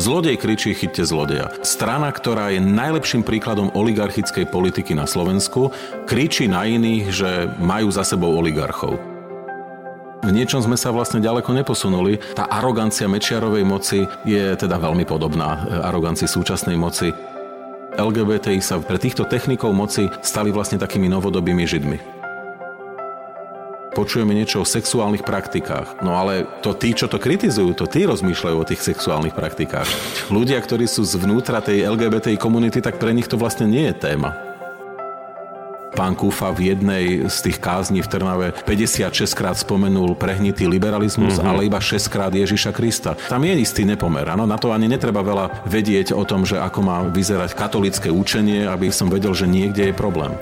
Zlodej kričí chytte zlodeja. Strana, ktorá je najlepším príkladom oligarchickej politiky na Slovensku, kričí na iných, že majú za sebou oligarchov. V niečom sme sa vlastne ďaleko neposunuli. Tá arogancia Mečiarovej moci je teda veľmi podobná arogancii súčasnej moci. LGBTI sa pre týchto technikov moci stali vlastne takými novodobými židmi počujeme niečo o sexuálnych praktikách. No ale to tí, čo to kritizujú, to tí rozmýšľajú o tých sexuálnych praktikách. Ľudia, ktorí sú zvnútra tej LGBTI komunity, tak pre nich to vlastne nie je téma. Pán Kúfa v jednej z tých kázní v Trnave 56 krát spomenul prehnitý liberalizmus, mm-hmm. ale iba 6 krát Ježiša Krista. Tam je istý nepomer. Ano? Na to ani netreba veľa vedieť o tom, že ako má vyzerať katolické učenie, aby som vedel, že niekde je problém.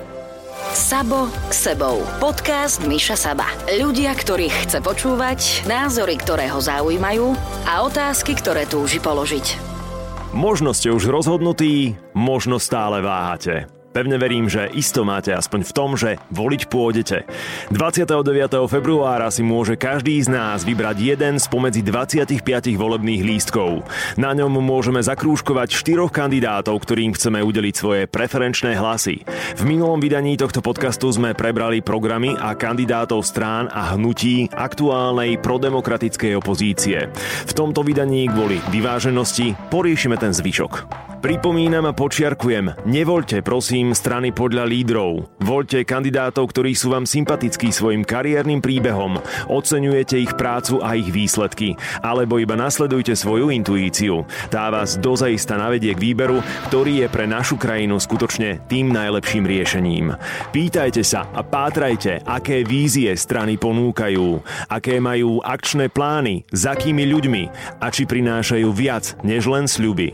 Sabo sebou. Podcast Miša Saba. Ľudia, ktorých chce počúvať, názory, ktoré ho zaujímajú a otázky, ktoré túži položiť. Možno ste už rozhodnutí, možno stále váhate. Pevne verím, že isto máte aspoň v tom, že voliť pôjdete. 29. februára si môže každý z nás vybrať jeden spomedzi 25 volebných lístkov. Na ňom môžeme zakrúškovať štyroch kandidátov, ktorým chceme udeliť svoje preferenčné hlasy. V minulom vydaní tohto podcastu sme prebrali programy a kandidátov strán a hnutí aktuálnej prodemokratickej opozície. V tomto vydaní kvôli vyváženosti poriešime ten zvyšok. Pripomínam a počiarkujem, nevoľte prosím strany podľa lídrov. Voľte kandidátov, ktorí sú vám sympatickí svojim kariérnym príbehom, oceňujete ich prácu a ich výsledky, alebo iba nasledujte svoju intuíciu. Tá vás dozaista navedie k výberu, ktorý je pre našu krajinu skutočne tým najlepším riešením. Pýtajte sa a pátrajte, aké vízie strany ponúkajú, aké majú akčné plány, s akými ľuďmi a či prinášajú viac než len sľuby.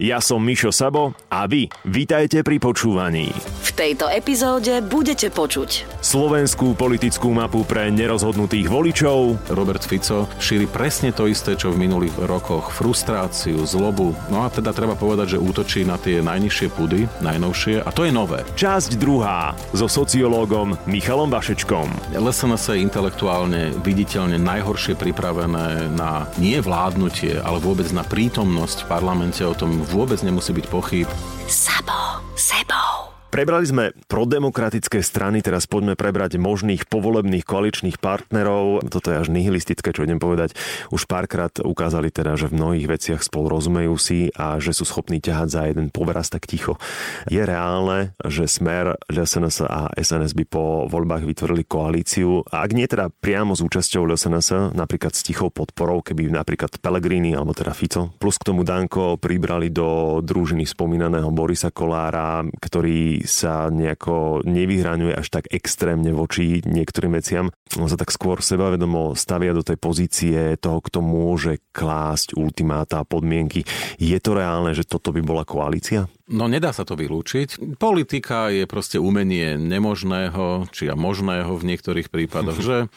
Ja som Mišo Sabo a vy vítajte pri počúvaní. V tejto epizóde budete počuť slovenskú politickú mapu pre nerozhodnutých voličov. Robert Fico šíri presne to isté, čo v minulých rokoch. Frustráciu, zlobu. No a teda treba povedať, že útočí na tie najnižšie pudy, najnovšie a to je nové. Časť druhá so sociológom Michalom Vašečkom. LSNS je intelektuálne viditeľne najhoršie pripravené na nie vládnutie, ale vôbec na prítomnosť v parlamente. O tom vôbec nemusí byť pochyb. Sabo, sebou. Prebrali sme prodemokratické strany, teraz poďme prebrať možných povolebných koaličných partnerov. Toto je až nihilistické, čo idem povedať. Už párkrát ukázali teda, že v mnohých veciach spolu rozumejú si a že sú schopní ťahať za jeden povraz tak ticho. Je reálne, že Smer, SNS a SNS by po voľbách vytvorili koalíciu ak nie teda priamo s účasťou SNS, napríklad s tichou podporou, keby napríklad Pellegrini alebo teda Fico, plus k tomu Danko pribrali do družiny spomínaného Borisa Kolára, ktorý sa nejako nevyhraňuje až tak extrémne voči niektorým veciam. On sa tak skôr sebavedomo stavia do tej pozície toho, kto môže klásť ultimáta a podmienky. Je to reálne, že toto by bola koalícia? No nedá sa to vylúčiť. Politika je proste umenie nemožného, či a možného v niektorých prípadoch. že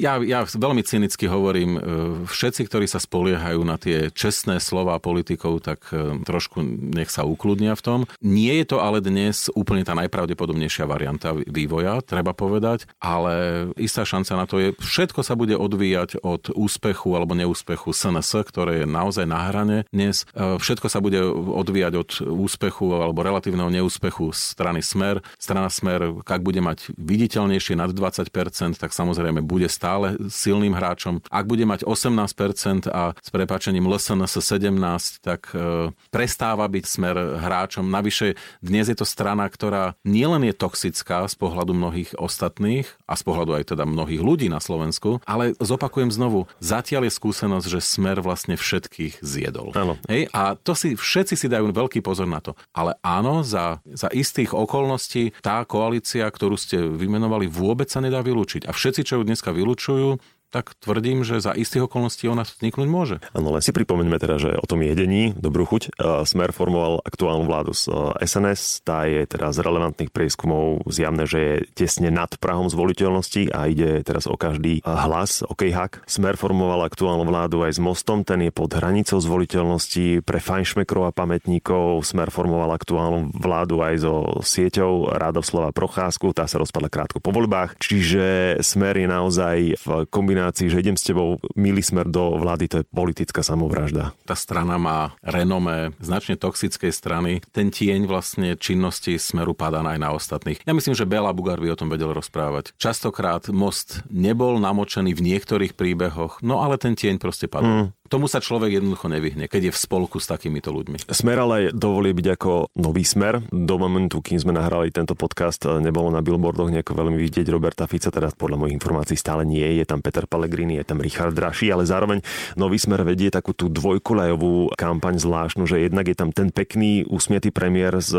ja, ja veľmi cynicky hovorím, e, všetci, ktorí sa spoliehajú na tie čestné slova politikov, tak e, trošku nech sa ukludnia v tom. Nie je to ale dnes úplne tá najpravdepodobnejšia varianta vývoja, treba povedať, ale istá šanca na to je, všetko sa bude odvíjať od úspechu alebo neúspechu SNS, ktoré je naozaj na hrane dnes. E, všetko sa bude odvíjať od úspechu úspechu alebo relatívneho neúspechu strany Smer. Strana Smer, ak bude mať viditeľnejšie nad 20%, tak samozrejme bude stále silným hráčom. Ak bude mať 18% a s prepáčením LSNS 17, tak e, prestáva byť Smer hráčom. Navyše dnes je to strana, ktorá nielen je toxická z pohľadu mnohých ostatných a z pohľadu aj teda mnohých ľudí na Slovensku, ale zopakujem znovu, zatiaľ je skúsenosť, že Smer vlastne všetkých zjedol. Áno. Hej? A to si všetci si dajú veľký pozor na to. Ale áno, za, za istých okolností tá koalícia, ktorú ste vymenovali, vôbec sa nedá vylúčiť. A všetci, čo ju dneska vylúčujú, tak tvrdím, že za istých okolností ona vzniknúť môže. Áno, len si pripomeňme teda, že o tom jedení, dobrú chuť, Smer formoval aktuálnu vládu z SNS, tá je teda z relevantných prieskumov zjavné, že je tesne nad Prahom zvoliteľnosti a ide teraz o každý hlas, o hak. Smer formoval aktuálnu vládu aj s Mostom, ten je pod hranicou zvoliteľnosti pre fajnšmekrov a pamätníkov. Smer formoval aktuálnu vládu aj so sieťou Rádoslava Procházku, tá sa rozpadla krátko po voľbách, čiže Smer je naozaj v kombinácii kombinácii, že idem s tebou milý smer do vlády, to je politická samovražda. Tá strana má renomé značne toxickej strany. Ten tieň vlastne činnosti smeru padá aj na ostatných. Ja myslím, že Bela Bugar by o tom vedel rozprávať. Častokrát most nebol namočený v niektorých príbehoch, no ale ten tieň proste padol. Mm tomu sa človek jednoducho nevyhne, keď je v spolku s takýmito ľuďmi. Smer ale dovolí byť ako nový smer. Do momentu, kým sme nahrali tento podcast, nebolo na billboardoch nejako veľmi vidieť Roberta Fica, teda podľa mojich informácií stále nie. Je tam Peter Pellegrini, je tam Richard Draši, ale zároveň nový smer vedie takú tú dvojkolajovú kampaň zvláštnu, že jednak je tam ten pekný usmietý premiér s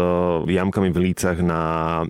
jamkami v lícach na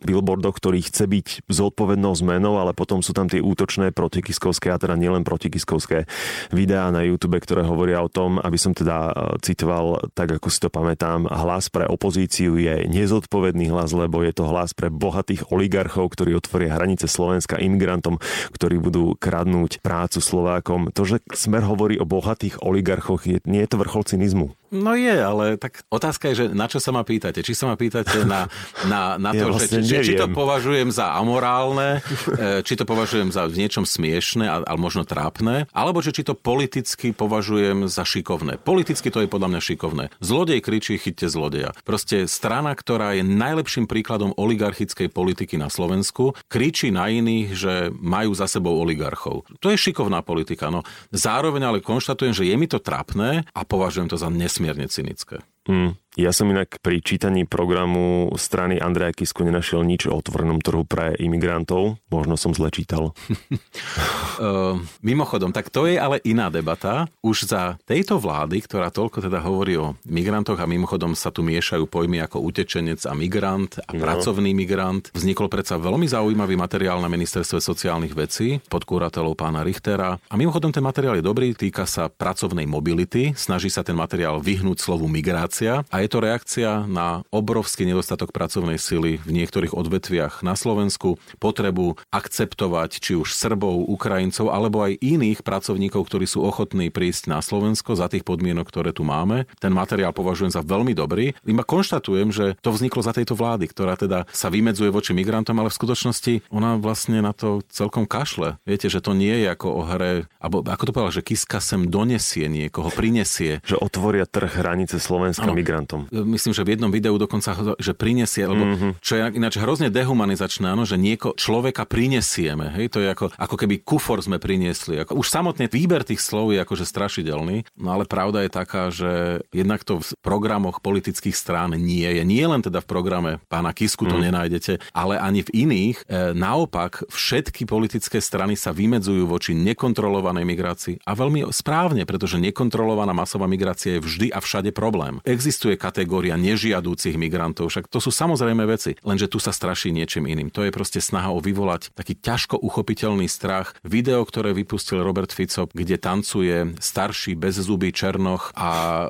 billboardoch, ktorý chce byť zodpovednou zmenou, ale potom sú tam tie útočné protikiskovské, a teda nielen protikiskovské videá na YouTube, ktoré hovoria o tom, aby som teda e, citoval tak, ako si to pamätám, hlas pre opozíciu je nezodpovedný hlas, lebo je to hlas pre bohatých oligarchov, ktorí otvoria hranice Slovenska imigrantom, ktorí budú kradnúť prácu Slovákom. To, že Smer hovorí o bohatých oligarchoch, je, nie je to vrchol cynizmu. No je, ale tak otázka je, že na čo sa ma pýtate? Či sa ma pýtate na, na, na to, ja vlastne že, či, či to považujem za amorálne, e, či to považujem za v niečom smiešne, ale možno trápne, alebo že či to politicky považujem za šikovné. Politicky to je podľa mňa šikovné. Zlodej kričí, chyťte zlodeja. Proste strana, ktorá je najlepším príkladom oligarchickej politiky na Slovensku, kričí na iných, že majú za sebou oligarchov. To je šikovná politika. No. Zároveň ale konštatujem, že je mi to trápne a považujem to za nesmierne nesmierne cynické. Mm. Ja som inak pri čítaní programu strany Andreja Kisku nenašiel nič o otvorenom trhu pre imigrantov. Možno som zle čítal. uh, mimochodom, tak to je ale iná debata. Už za tejto vlády, ktorá toľko teda hovorí o migrantoch a mimochodom sa tu miešajú pojmy ako utečenec a migrant a no. pracovný migrant, vznikol predsa veľmi zaujímavý materiál na ministerstve sociálnych vecí pod kuratelou pána Richtera. A mimochodom ten materiál je dobrý, týka sa pracovnej mobility, snaží sa ten materiál vyhnúť slovu migrácia a je to reakcia na obrovský nedostatok pracovnej sily v niektorých odvetviach na Slovensku, potrebu akceptovať či už Srbov, Ukrajincov alebo aj iných pracovníkov, ktorí sú ochotní prísť na Slovensko za tých podmienok, ktoré tu máme. Ten materiál považujem za veľmi dobrý. Iba konštatujem, že to vzniklo za tejto vlády, ktorá teda sa vymedzuje voči migrantom, ale v skutočnosti ona vlastne na to celkom kašle. Viete, že to nie je ako o hre, alebo ako to povedal, že Kiska sem donesie niekoho, prinesie. Že otvoria trh hranice Slovenska ano, migrantom tom. Myslím, že v jednom videu dokonca, že prinesie, lebo mm-hmm. čo je ináč hrozne dehumanizačné, áno, že nieko človeka prinesieme. Hej? To je ako, ako keby kufor sme priniesli. Ako, už samotný výber tých slov je akože strašidelný, no ale pravda je taká, že jednak to v programoch politických strán nie je. Nie len teda v programe pána Kisku to mm. nenájdete, ale ani v iných. E, naopak, všetky politické strany sa vymedzujú voči nekontrolovanej migrácii. A veľmi správne, pretože nekontrolovaná masová migrácia je vždy a všade problém. Existuje kategória nežiadúcich migrantov. Však to sú samozrejme veci, lenže tu sa straší niečím iným. To je proste snaha o vyvolať taký ťažko uchopiteľný strach. Video, ktoré vypustil Robert Fico, kde tancuje starší bezzubý Černoch a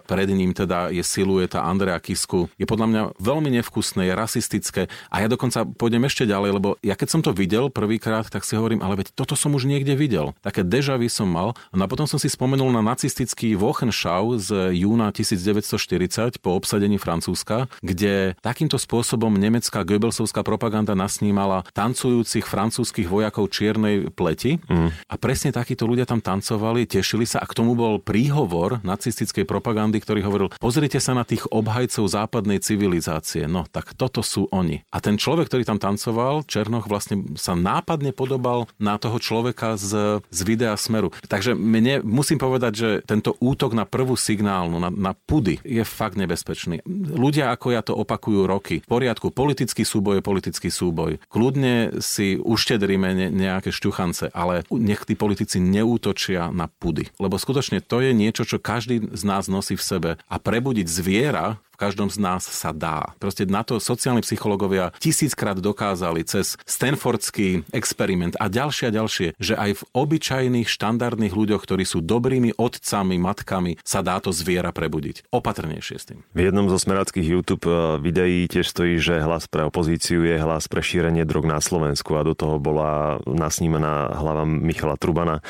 pred ním teda je silueta Andrea Kisku, je podľa mňa veľmi nevkusné, je rasistické a ja dokonca pôjdem ešte ďalej, lebo ja keď som to videl prvýkrát, tak si hovorím, ale veď toto som už niekde videl. Také deja som mal no a potom som si spomenul na nacistický Wochenschau z júna 1940 po obsadení Francúzska, kde takýmto spôsobom nemecká Goebbelsovská propaganda nasnímala tancujúcich francúzskych vojakov čiernej pleti mm. a presne takíto ľudia tam tancovali, tešili sa a k tomu bol príhovor nacistickej propagandy, ktorý hovoril, pozrite sa na tých obhajcov západnej civilizácie, no tak toto sú oni. A ten človek, ktorý tam tancoval, Černoch vlastne sa nápadne podobal na toho človeka z, z videa Smeru. Takže mne musím povedať, že tento útok na prvú signálnu, na, na pudy je fakt nebezpečný nebezpečný. Ľudia ako ja to opakujú roky. V poriadku, politický súboj je politický súboj. Kľudne si uštedrime ne, nejaké šťuchance, ale nech tí politici neútočia na pudy. Lebo skutočne to je niečo, čo každý z nás nosí v sebe. A prebudiť zviera každom z nás sa dá. Proste na to sociálni psychológovia tisíckrát dokázali cez Stanfordský experiment a ďalšie a ďalšie, že aj v obyčajných štandardných ľuďoch, ktorí sú dobrými otcami, matkami, sa dá to zviera prebudiť. Opatrnejšie s tým. V jednom zo smerackých YouTube eh, videí tiež stojí, že hlas pre opozíciu je hlas pre šírenie drog na Slovensku a do toho bola nasnímaná hlava Michala Trubana.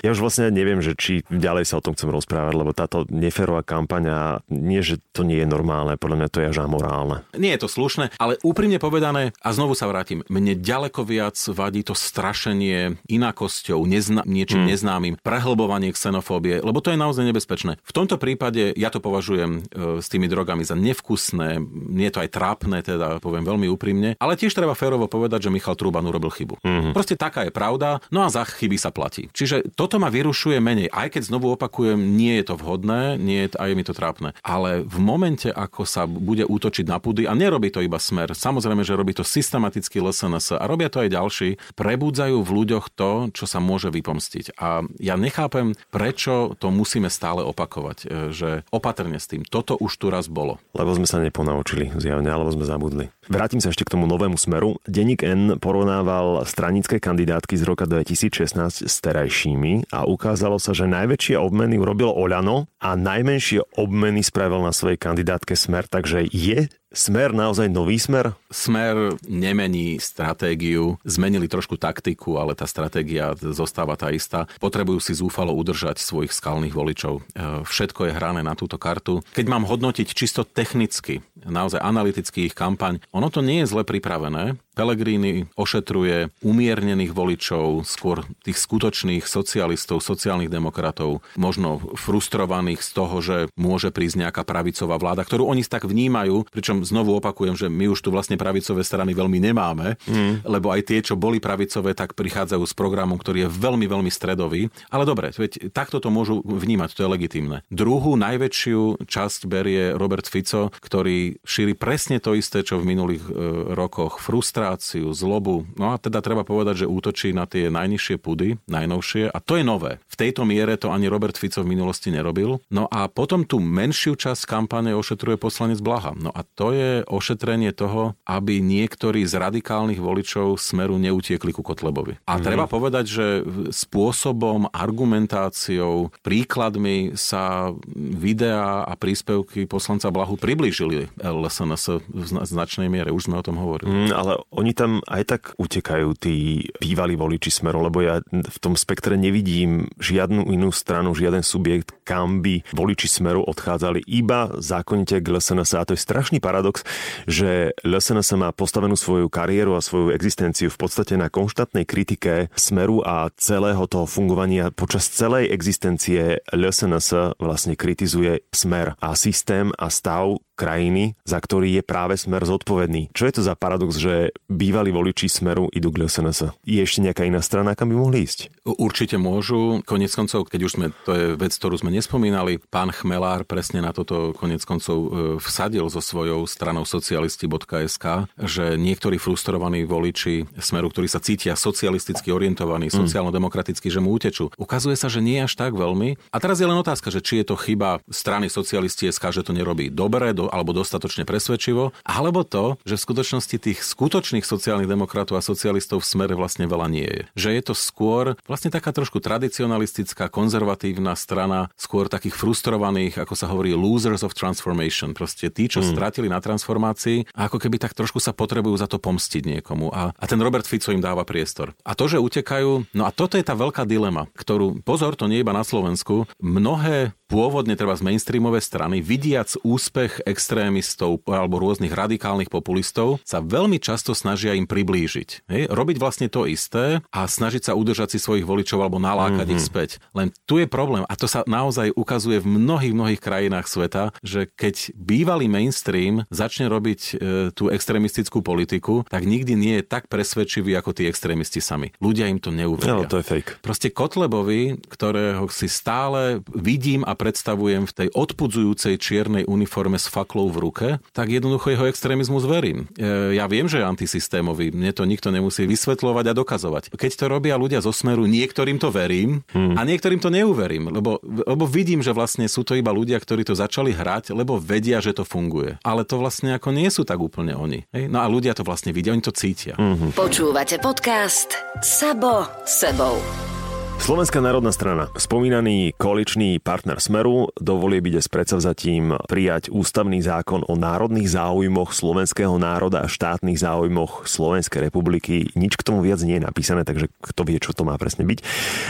Ja už vlastne neviem, že či ďalej sa o tom chcem rozprávať, lebo táto neférová kampaňa, nie že to nie je normálne, normálne, podľa mňa to je až amorálne. Nie je to slušné, ale úprimne povedané, a znovu sa vrátim, mne ďaleko viac vadí to strašenie inakosťou, nezna- niečím mm. neznámym, prehlbovanie xenofóbie, lebo to je naozaj nebezpečné. V tomto prípade ja to považujem e, s tými drogami za nevkusné, nie je to aj trápne, teda poviem veľmi úprimne, ale tiež treba férovo povedať, že Michal Truban urobil chybu. Mm-hmm. Proste taká je pravda, no a za chyby sa platí. Čiže toto ma vyrušuje menej, aj keď znovu opakujem, nie je to vhodné, nie je, a je mi to trápne. Ale v momente, ako sa bude útočiť na pudy, a nerobí to iba smer, samozrejme, že robí to systematicky LSNS a robia to aj ďalší, prebudzajú v ľuďoch to, čo sa môže vypomstiť. A ja nechápem, prečo to musíme stále opakovať, e, že opatrne s tým. Toto už tu raz bolo. Lebo sme sa neponaučili zjavne, alebo sme zabudli. Vrátim sa ešte k tomu novému smeru. Denník N porovnával stranické kandidátky z roka 2016 s terajšími a ukázalo sa, že najväčšie obmeny urobilo Oľano a najmenšie obmeny spravil na svojej kandidátke Smer, takže je Smer naozaj nový smer? Smer nemení stratégiu, zmenili trošku taktiku, ale tá stratégia zostáva tá istá. Potrebujú si zúfalo udržať svojich skalných voličov. E, všetko je hrané na túto kartu. Keď mám hodnotiť čisto technicky, naozaj analyticky ich kampaň, ono to nie je zle pripravené. Pelegrini ošetruje umiernených voličov, skôr tých skutočných socialistov, sociálnych demokratov, možno frustrovaných z toho, že môže prísť nejaká pravicová vláda, ktorú oni tak vnímajú, pričom znovu opakujem, že my už tu vlastne pravicové strany veľmi nemáme, mm. lebo aj tie, čo boli pravicové, tak prichádzajú s programom, ktorý je veľmi, veľmi stredový. Ale dobre, veď takto to môžu vnímať, to je legitimné. Druhú najväčšiu časť berie Robert Fico, ktorý šíri presne to isté, čo v minulých e, rokoch. Frustráciu frustráciu, zlobu. No a teda treba povedať, že útočí na tie najnižšie pudy, najnovšie a to je nové. V tejto miere to ani Robert Fico v minulosti nerobil. No a potom tú menšiu časť kampane ošetruje poslanec Blaha. No a to je ošetrenie toho, aby niektorí z radikálnych voličov smeru neutiekli ku Kotlebovi. A mm. treba povedať, že spôsobom, argumentáciou, príkladmi sa videá a príspevky poslanca Blahu priblížili LSNS v značnej miere. Už sme o tom hovorili. Mm, ale oni tam aj tak utekajú, tí bývalí voliči Smeru, lebo ja v tom spektre nevidím žiadnu inú stranu, žiaden subjekt, kam by voliči Smeru odchádzali iba zákonite k LSNS. A to je strašný paradox, že LSNS má postavenú svoju kariéru a svoju existenciu v podstate na konštantnej kritike Smeru a celého toho fungovania počas celej existencie LSNS vlastne kritizuje Smer a systém a stav krajiny, za ktorý je práve Smer zodpovedný. Čo je to za paradox, že bývalí voliči Smeru idú k LSNS. Je ešte nejaká iná strana, kam by mohli ísť? Určite môžu. Konec koncov, keď už sme, to je vec, ktorú sme nespomínali, pán Chmelár presne na toto konec koncov e, vsadil so svojou stranou socialisti.sk, že niektorí frustrovaní voliči Smeru, ktorí sa cítia socialisticky orientovaní, mm. sociálno-demokraticky, že mu utečú. Ukazuje sa, že nie až tak veľmi. A teraz je len otázka, že či je to chyba strany socialisti SK, že to nerobí dobre do, alebo dostatočne presvedčivo, alebo to, že v skutočnosti tých skutočných sociálnych demokratov a socialistov v smere vlastne veľa nie je. Že je to skôr vlastne taká trošku tradicionalistická, konzervatívna strana, skôr takých frustrovaných, ako sa hovorí, losers of transformation. Proste tí, čo mm. stratili na transformácii a ako keby tak trošku sa potrebujú za to pomstiť niekomu. A, a ten Robert Fico im dáva priestor. A to, že utekajú, no a toto je tá veľká dilema, ktorú, pozor, to nie iba na Slovensku, mnohé pôvodne treba z mainstreamové strany, vidiac úspech extrémistov alebo rôznych radikálnych populistov, sa veľmi často snažia im priblížiť. Hej? Robiť vlastne to isté a snažiť sa udržať si svojich voličov alebo nalákať mm-hmm. ich späť. Len tu je problém a to sa naozaj ukazuje v mnohých, mnohých krajinách sveta, že keď bývalý mainstream začne robiť e, tú extrémistickú politiku, tak nikdy nie je tak presvedčivý ako tí extrémisti sami. Ľudia im to neuveria. No, to je fake. Proste Kotlebovi, ktorého si stále vidím a predstavujem v tej odpudzujúcej čiernej uniforme s faklou v ruke, tak jednoducho jeho extrémizmus verím. E, ja viem, že je antisystémový, mne to nikto nemusí vysvetľovať a dokazovať. Keď to robia ľudia zo smeru, niektorým to verím hmm. a niektorým to neuverím, lebo, lebo vidím, že vlastne sú to iba ľudia, ktorí to začali hrať, lebo vedia, že to funguje. Ale to vlastne ako nie sú tak úplne oni. Hej? No a ľudia to vlastne vidia, oni to cítia. Mm-hmm. Počúvate podcast Sabo sebou. Slovenská národná strana, spomínaný koaličný partner Smeru, dovolí byť s predsavzatím prijať ústavný zákon o národných záujmoch slovenského národa a štátnych záujmoch Slovenskej republiky. Nič k tomu viac nie je napísané, takže kto vie, čo to má presne byť.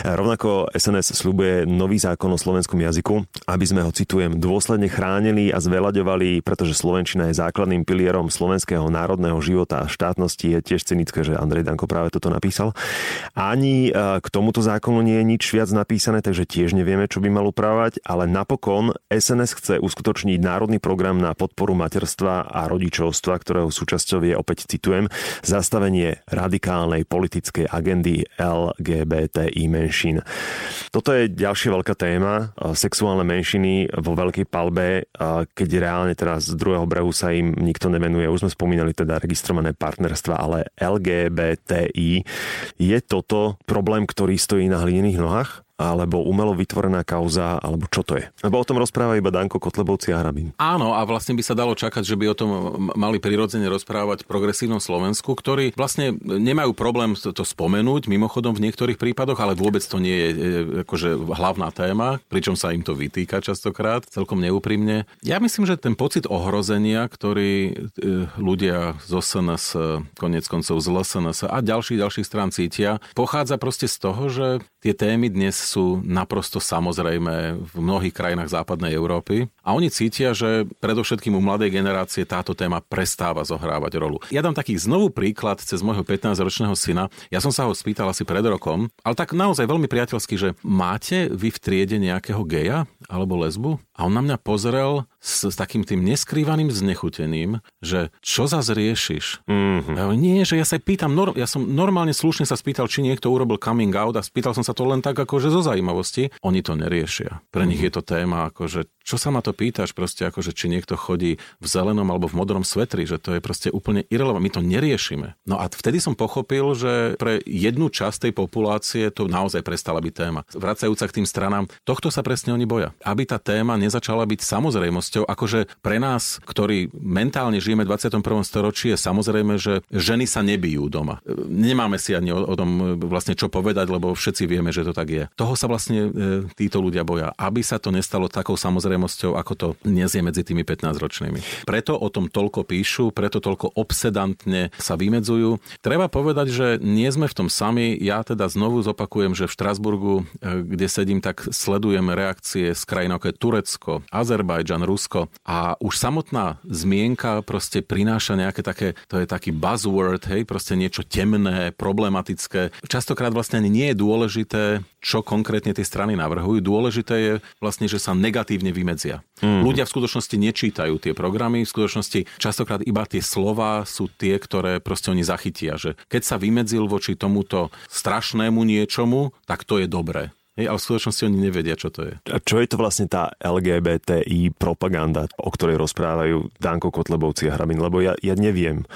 Rovnako SNS slubuje nový zákon o slovenskom jazyku, aby sme ho, citujem, dôsledne chránili a zveľaďovali, pretože Slovenčina je základným pilierom slovenského národného života a štátnosti. Je tiež cynické, že Andrej Danko práve toto napísal. Ani eh, k tomuto zákonu nie je nič viac napísané, takže tiež nevieme, čo by mal upravovať, ale napokon SNS chce uskutočniť národný program na podporu materstva a rodičovstva, ktorého súčasťou je, opäť citujem, zastavenie radikálnej politickej agendy LGBTI menšín. Toto je ďalšia veľká téma, sexuálne menšiny vo veľkej palbe, keď reálne teraz z druhého brehu sa im nikto nevenuje. Už sme spomínali teda registrované partnerstva, ale LGBTI je toto problém, ktorý stojí na hlinených nohách? Alebo umelo vytvorená kauza, alebo čo to je? Lebo o tom rozpráva iba Danko Kotlebovci a Hrabín. Áno, a vlastne by sa dalo čakať, že by o tom mali prirodzene rozprávať v progresívnom Slovensku, ktorí vlastne nemajú problém to spomenúť, mimochodom v niektorých prípadoch, ale vôbec to nie je e, akože hlavná téma, pričom sa im to vytýka častokrát, celkom neúprimne. Ja myslím, že ten pocit ohrozenia, ktorý e, ľudia z SNS, konec koncov z LSNS a ďalších ďalších strán cítia, pochádza proste z toho, že tie témy dnes sú naprosto samozrejme v mnohých krajinách západnej Európy a oni cítia, že predovšetkým u mladej generácie táto téma prestáva zohrávať rolu. Ja dám taký znovu príklad cez môjho 15-ročného syna. Ja som sa ho spýtal asi pred rokom, ale tak naozaj veľmi priateľsky, že máte vy v triede nejakého geja alebo lesbu? A on na mňa pozrel s, s takým tým neskrývaným znechutením, že čo za zriešiš? Mm-hmm. Ja, nie, že ja sa pýtam, nor- ja som normálne slušne sa spýtal, či niekto urobil coming out a spýtal som sa to len tak akože zo zaujímavosti. Oni to neriešia. Pre mm-hmm. nich je to téma akože čo sa ma to pýtaš, proste ako, že či niekto chodí v zelenom alebo v modrom svetri, že to je proste úplne irrelevantné. My to neriešime. No a vtedy som pochopil, že pre jednu časť tej populácie to naozaj prestala byť téma. Vracajúca k tým stranám, tohto sa presne oni boja. Aby tá téma nezačala byť samozrejmosťou, akože pre nás, ktorí mentálne žijeme v 21. storočí, je samozrejme, že ženy sa nebijú doma. Nemáme si ani o, o tom vlastne čo povedať, lebo všetci vieme, že to tak je. Toho sa vlastne e, títo ľudia boja. Aby sa to nestalo takou samozrejmosťou, samozrejmosťou, ako to dnes je medzi tými 15-ročnými. Preto o tom toľko píšu, preto toľko obsedantne sa vymedzujú. Treba povedať, že nie sme v tom sami. Ja teda znovu zopakujem, že v Štrasburgu, e, kde sedím, tak sledujem reakcie z krajín ako je Turecko, Azerbajdžan, Rusko a už samotná zmienka proste prináša nejaké také, to je taký buzzword, hej, proste niečo temné, problematické. Častokrát vlastne nie je dôležité, čo konkrétne tie strany navrhujú. Dôležité je vlastne, že sa negatívne vy vymedzia. Mm. Ľudia v skutočnosti nečítajú tie programy, v skutočnosti častokrát iba tie slova sú tie, ktoré proste oni zachytia, že keď sa vymedzil voči tomuto strašnému niečomu, tak to je dobré. Hej, ale v skutočnosti oni nevedia, čo to je. A čo je to vlastne tá LGBTI propaganda, o ktorej rozprávajú Danko Kotlebovci a Hrabin? Lebo ja, ja neviem,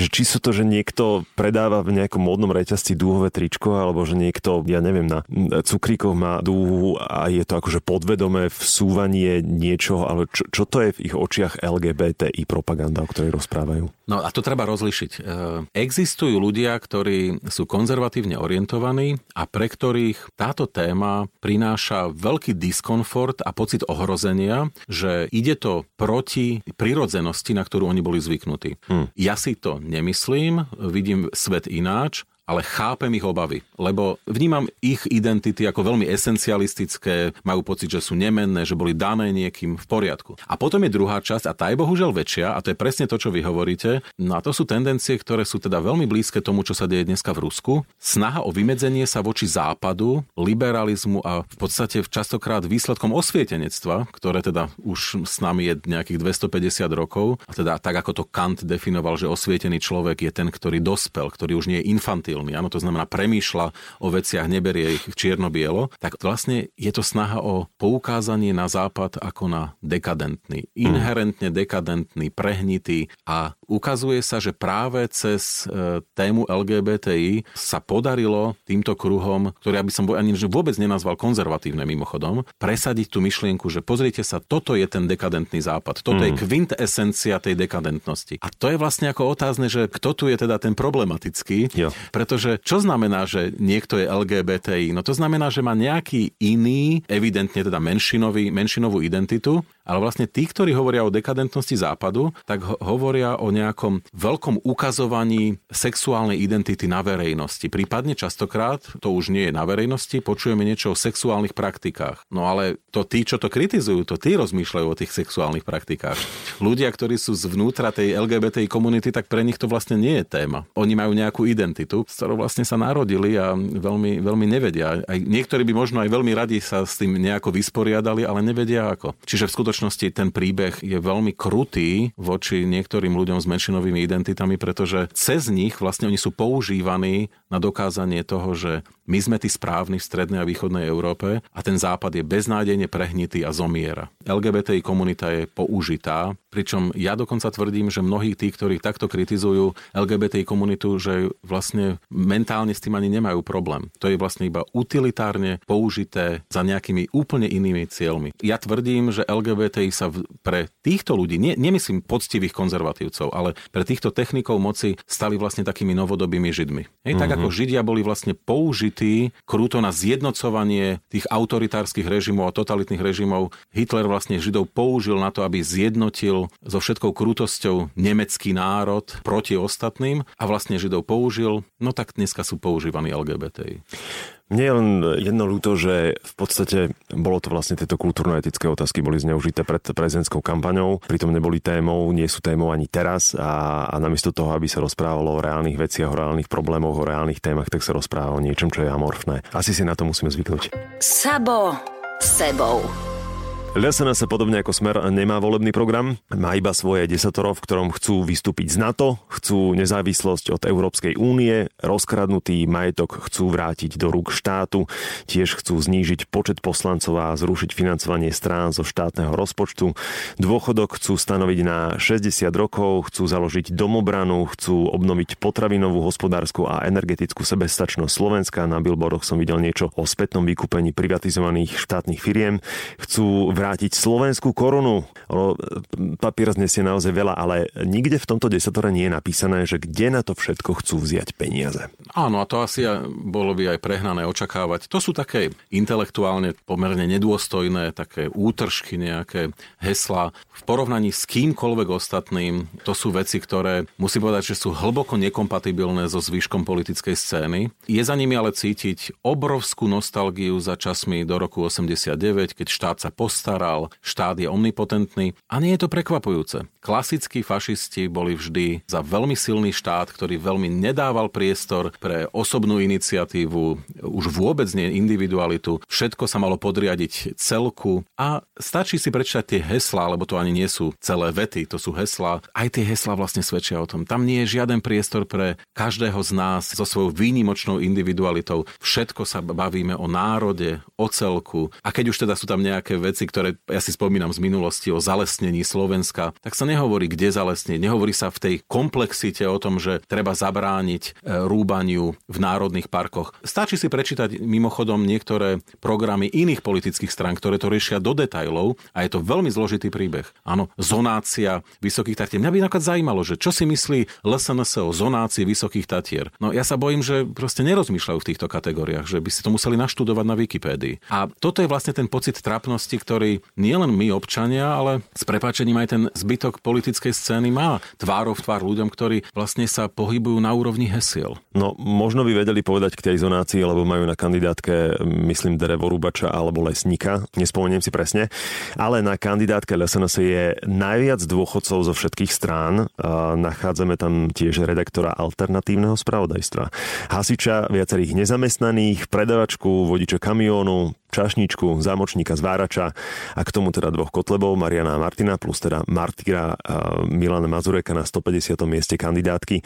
že či sú to, že niekto predáva v nejakom módnom reťazci dúhové tričko, alebo že niekto, ja neviem, na cukríkoch má dúhu a je to akože podvedomé vsúvanie niečoho, ale čo, čo to je v ich očiach LGBTI propaganda, o ktorej rozprávajú? No a to treba rozlišiť. E, existujú ľudia, ktorí sú konzervatívne orientovaní a pre ktorých táto téma prináša veľký diskomfort a pocit ohrozenia, že ide to proti prirodzenosti, na ktorú oni boli zvyknutí. Hmm. Ja si to nemyslím, vidím svet ináč ale chápem ich obavy, lebo vnímam ich identity ako veľmi esencialistické, majú pocit, že sú nemenné, že boli dané niekým v poriadku. A potom je druhá časť a tá je bohužiaľ väčšia a to je presne to, čo vy hovoríte. No a to sú tendencie, ktoré sú teda veľmi blízke tomu, čo sa deje dneska v Rusku. Snaha o vymedzenie sa voči západu, liberalizmu a v podstate častokrát výsledkom osvietenectva, ktoré teda už s nami je nejakých 250 rokov, a teda tak ako to Kant definoval, že osvietený človek je ten, ktorý dospel, ktorý už nie je infantil volatilný, áno, to znamená premýšľa o veciach, neberie ich čierno-bielo, tak vlastne je to snaha o poukázanie na západ ako na dekadentný, inherentne dekadentný, prehnitý a ukazuje sa, že práve cez e, tému LGBTI sa podarilo týmto kruhom, ktorý ja by som ani vôbec nenazval konzervatívne mimochodom, presadiť tú myšlienku, že pozrite sa, toto je ten dekadentný západ, toto mm. je kvintesencia tej dekadentnosti. A to je vlastne ako otázne, že kto tu je teda ten problematický, jo. pretože čo znamená, že niekto je LGBTI? No to znamená, že má nejaký iný, evidentne teda menšinový, menšinovú identitu, ale vlastne tí, ktorí hovoria o dekadentnosti západu, tak ho- hovoria o nejakom veľkom ukazovaní sexuálnej identity na verejnosti. Prípadne častokrát, to už nie je na verejnosti, počujeme niečo o sexuálnych praktikách. No ale to tí, čo to kritizujú, to tí rozmýšľajú o tých sexuálnych praktikách. Ľudia, ktorí sú zvnútra tej LGBTI komunity, tak pre nich to vlastne nie je téma. Oni majú nejakú identitu, s ktorou vlastne sa narodili a veľmi, veľmi nevedia. Aj niektorí by možno aj veľmi radi sa s tým nejako vysporiadali, ale nevedia ako. Čiže v skutočnosti ten príbeh je veľmi krutý voči niektorým ľuďom s menšinovými identitami, pretože cez nich vlastne oni sú používaní na dokázanie toho, že my sme tí správni v strednej a východnej Európe a ten západ je beznádejne prehnitý a zomiera. LGBTI komunita je použitá, pričom ja dokonca tvrdím, že mnohí tí, ktorí takto kritizujú LGBTI komunitu, že vlastne mentálne s tým ani nemajú problém. To je vlastne iba utilitárne použité za nejakými úplne inými cieľmi. Ja tvrdím, že LGBTI sa pre týchto ľudí, nie, nemyslím poctivých konzervatívcov, ale pre týchto technikov moci stali vlastne takými novodobými židmi. Hej, tak mm-hmm. ako židia boli vlastne použití krúto na zjednocovanie tých autoritárskych režimov a totalitných režimov, Hitler vlastne židov použil na to, aby zjednotil so všetkou krutosťou nemecký národ proti ostatným a vlastne židov použil, no tak dneska sú používaní LGBTI. Mne je len jedno ľúto, že v podstate bolo to vlastne tieto kultúrno-etické otázky boli zneužité pred prezidentskou kampaňou, pritom neboli témou, nie sú témou ani teraz a, a namiesto toho, aby sa rozprávalo o reálnych veciach, o reálnych problémoch, o reálnych témach, tak sa rozpráva o niečom, čo je amorfné. Asi si na to musíme zvyknúť. Sabo sebou. LSNS sa podobne ako Smer nemá volebný program, má iba svoje desatoro, v ktorom chcú vystúpiť z NATO, chcú nezávislosť od Európskej únie, rozkradnutý majetok chcú vrátiť do rúk štátu, tiež chcú znížiť počet poslancov a zrušiť financovanie strán zo štátneho rozpočtu, dôchodok chcú stanoviť na 60 rokov, chcú založiť domobranu, chcú obnoviť potravinovú, hospodárskú a energetickú sebestačnosť Slovenska. Na billboardoch som videl niečo o spätnom vykúpení privatizovaných štátnych firiem. Chcú vrátiť slovenskú korunu. Ono, papier znesie naozaj veľa, ale nikde v tomto desatore nie je napísané, že kde na to všetko chcú vziať peniaze. Áno, a to asi bolo by aj prehnané očakávať. To sú také intelektuálne pomerne nedôstojné, také útržky, nejaké hesla. V porovnaní s kýmkoľvek ostatným, to sú veci, ktoré musím povedať, že sú hlboko nekompatibilné so zvyškom politickej scény. Je za nimi ale cítiť obrovskú nostalgiu za časmi do roku 89, keď štát sa postavil postaral, štát je omnipotentný a nie je to prekvapujúce. Klasickí fašisti boli vždy za veľmi silný štát, ktorý veľmi nedával priestor pre osobnú iniciatívu, už vôbec nie individualitu. Všetko sa malo podriadiť celku a stačí si prečítať tie heslá, lebo to ani nie sú celé vety, to sú heslá. Aj tie heslá vlastne svedčia o tom. Tam nie je žiaden priestor pre každého z nás so svojou výnimočnou individualitou. Všetko sa bavíme o národe, o celku. A keď už teda sú tam nejaké veci, ktoré ktoré ja si spomínam z minulosti o zalesnení Slovenska, tak sa nehovorí, kde zalesniť. Nehovorí sa v tej komplexite o tom, že treba zabrániť e, rúbaniu v národných parkoch. Stačí si prečítať mimochodom niektoré programy iných politických strán, ktoré to riešia do detajlov a je to veľmi zložitý príbeh. Áno, zonácia Vysokých Tatier. Mňa by napríklad zaujímalo, že čo si myslí LSNS o zonácii Vysokých Tatier. No ja sa bojím, že proste nerozmýšľajú v týchto kategóriách, že by si to museli naštudovať na Wikipédii. A toto je vlastne ten pocit trapnosti, ktorý nie nielen my občania, ale s prepáčením aj ten zbytok politickej scény má tvárov tvár ľuďom, ktorí vlastne sa pohybujú na úrovni hesiel. No, možno by vedeli povedať k tej zonácii, lebo majú na kandidátke, myslím, drevorúbača alebo lesníka, nespomeniem si presne, ale na kandidátke LSNS je najviac dôchodcov zo všetkých strán. Nachádzame tam tiež redaktora alternatívneho spravodajstva. Hasiča, viacerých nezamestnaných, predavačku, vodiča kamiónu, čašničku, zámočníka, zvárača a k tomu teda dvoch kotlebov, Mariana a Martina, plus teda Martyra Milana Mazureka na 150. mieste kandidátky.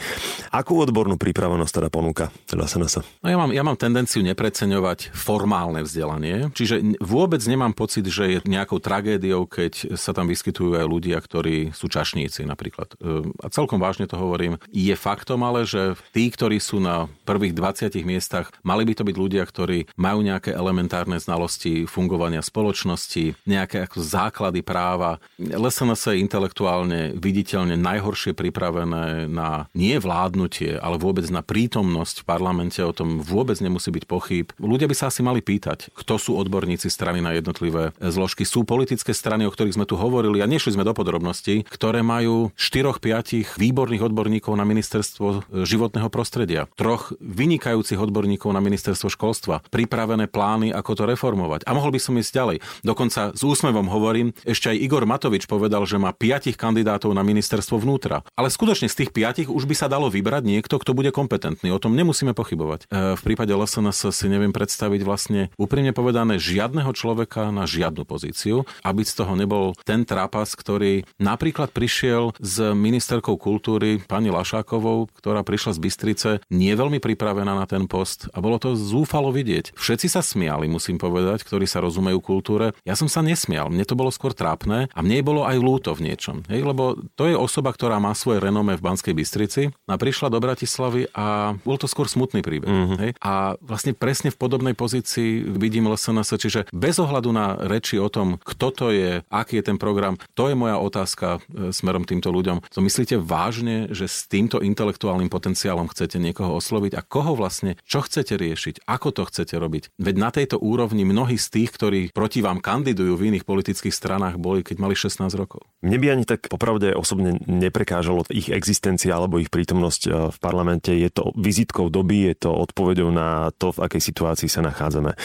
Akú odbornú pripravenosť teda ponúka teda SNS? No ja mám, ja mám tendenciu nepreceňovať formálne vzdelanie, čiže vôbec nemám pocit, že je nejakou tragédiou, keď sa tam vyskytujú aj ľudia, ktorí sú čašníci napríklad. E, a celkom vážne to hovorím. Je faktom ale, že tí, ktorí sú na prvých 20 miestach, mali by to byť ľudia, ktorí majú nejaké elementárne znalosti fungovania spoločnosti, nejaké ako základy práva. LSNS je intelektuálne viditeľne najhoršie pripravené na nie vládnutie, ale vôbec na prítomnosť v parlamente. O tom vôbec nemusí byť pochyb. Ľudia by sa asi mali pýtať, kto sú odborníci strany na jednotlivé zložky. Sú politické strany, o ktorých sme tu hovorili a nešli sme do podrobností, ktoré majú 4-5 výborných odborníkov na ministerstvo životného prostredia, troch vynikajúcich odborníkov na ministerstvo školstva, pripravené plány, ako to reformovať. A mohol by som ísť ďalej. Dokonca s úsmevom hovorím, ešte aj Igor Matovič povedal, že má piatich kandidátov na ministerstvo vnútra. Ale skutočne z tých piatich už by sa dalo vybrať niekto, kto bude kompetentný. O tom nemusíme pochybovať. E, v prípade LSNS si neviem predstaviť vlastne úprimne povedané žiadneho človeka na žiadnu pozíciu, aby z toho nebol ten trápas, ktorý napríklad prišiel s ministerkou kultúry pani Lašákovou, ktorá prišla z Bystrice, nie veľmi pripravená na ten post a bolo to zúfalo vidieť. Všetci sa smiali, musím povedať, ktorí sa rozumejú kultúre. Ja som sa nesmial, mne to bolo skôr trápne a mne bolo aj lúto v niečom. Hej, lebo to je osoba, ktorá má svoje renome v Banskej Bystrici a prišla do Bratislavy a bol to skôr smutný príbeh. Mm-hmm. Hej? A vlastne presne v podobnej pozícii vidím LSNS, čiže bez ohľadu na reči o tom, kto to je, aký je ten program, to je moja otázka e, smerom týmto ľuďom. To myslíte vážne, že s týmto intelektuálnym potenciálom chcete niekoho osloviť a koho vlastne, čo chcete riešiť, ako to chcete robiť. Veď na tejto úrovni mnohí z tých, ktorí proti vám kandidujú v iných politických stranách, boli, keď mali 16 rokov. Mne by ani tak popravde osobne neprekážalo ich existencia alebo ich prítomnosť e, v parlamente. Je to vizitkou doby, je to odpovedou na to, v akej situácii sa nachádzame.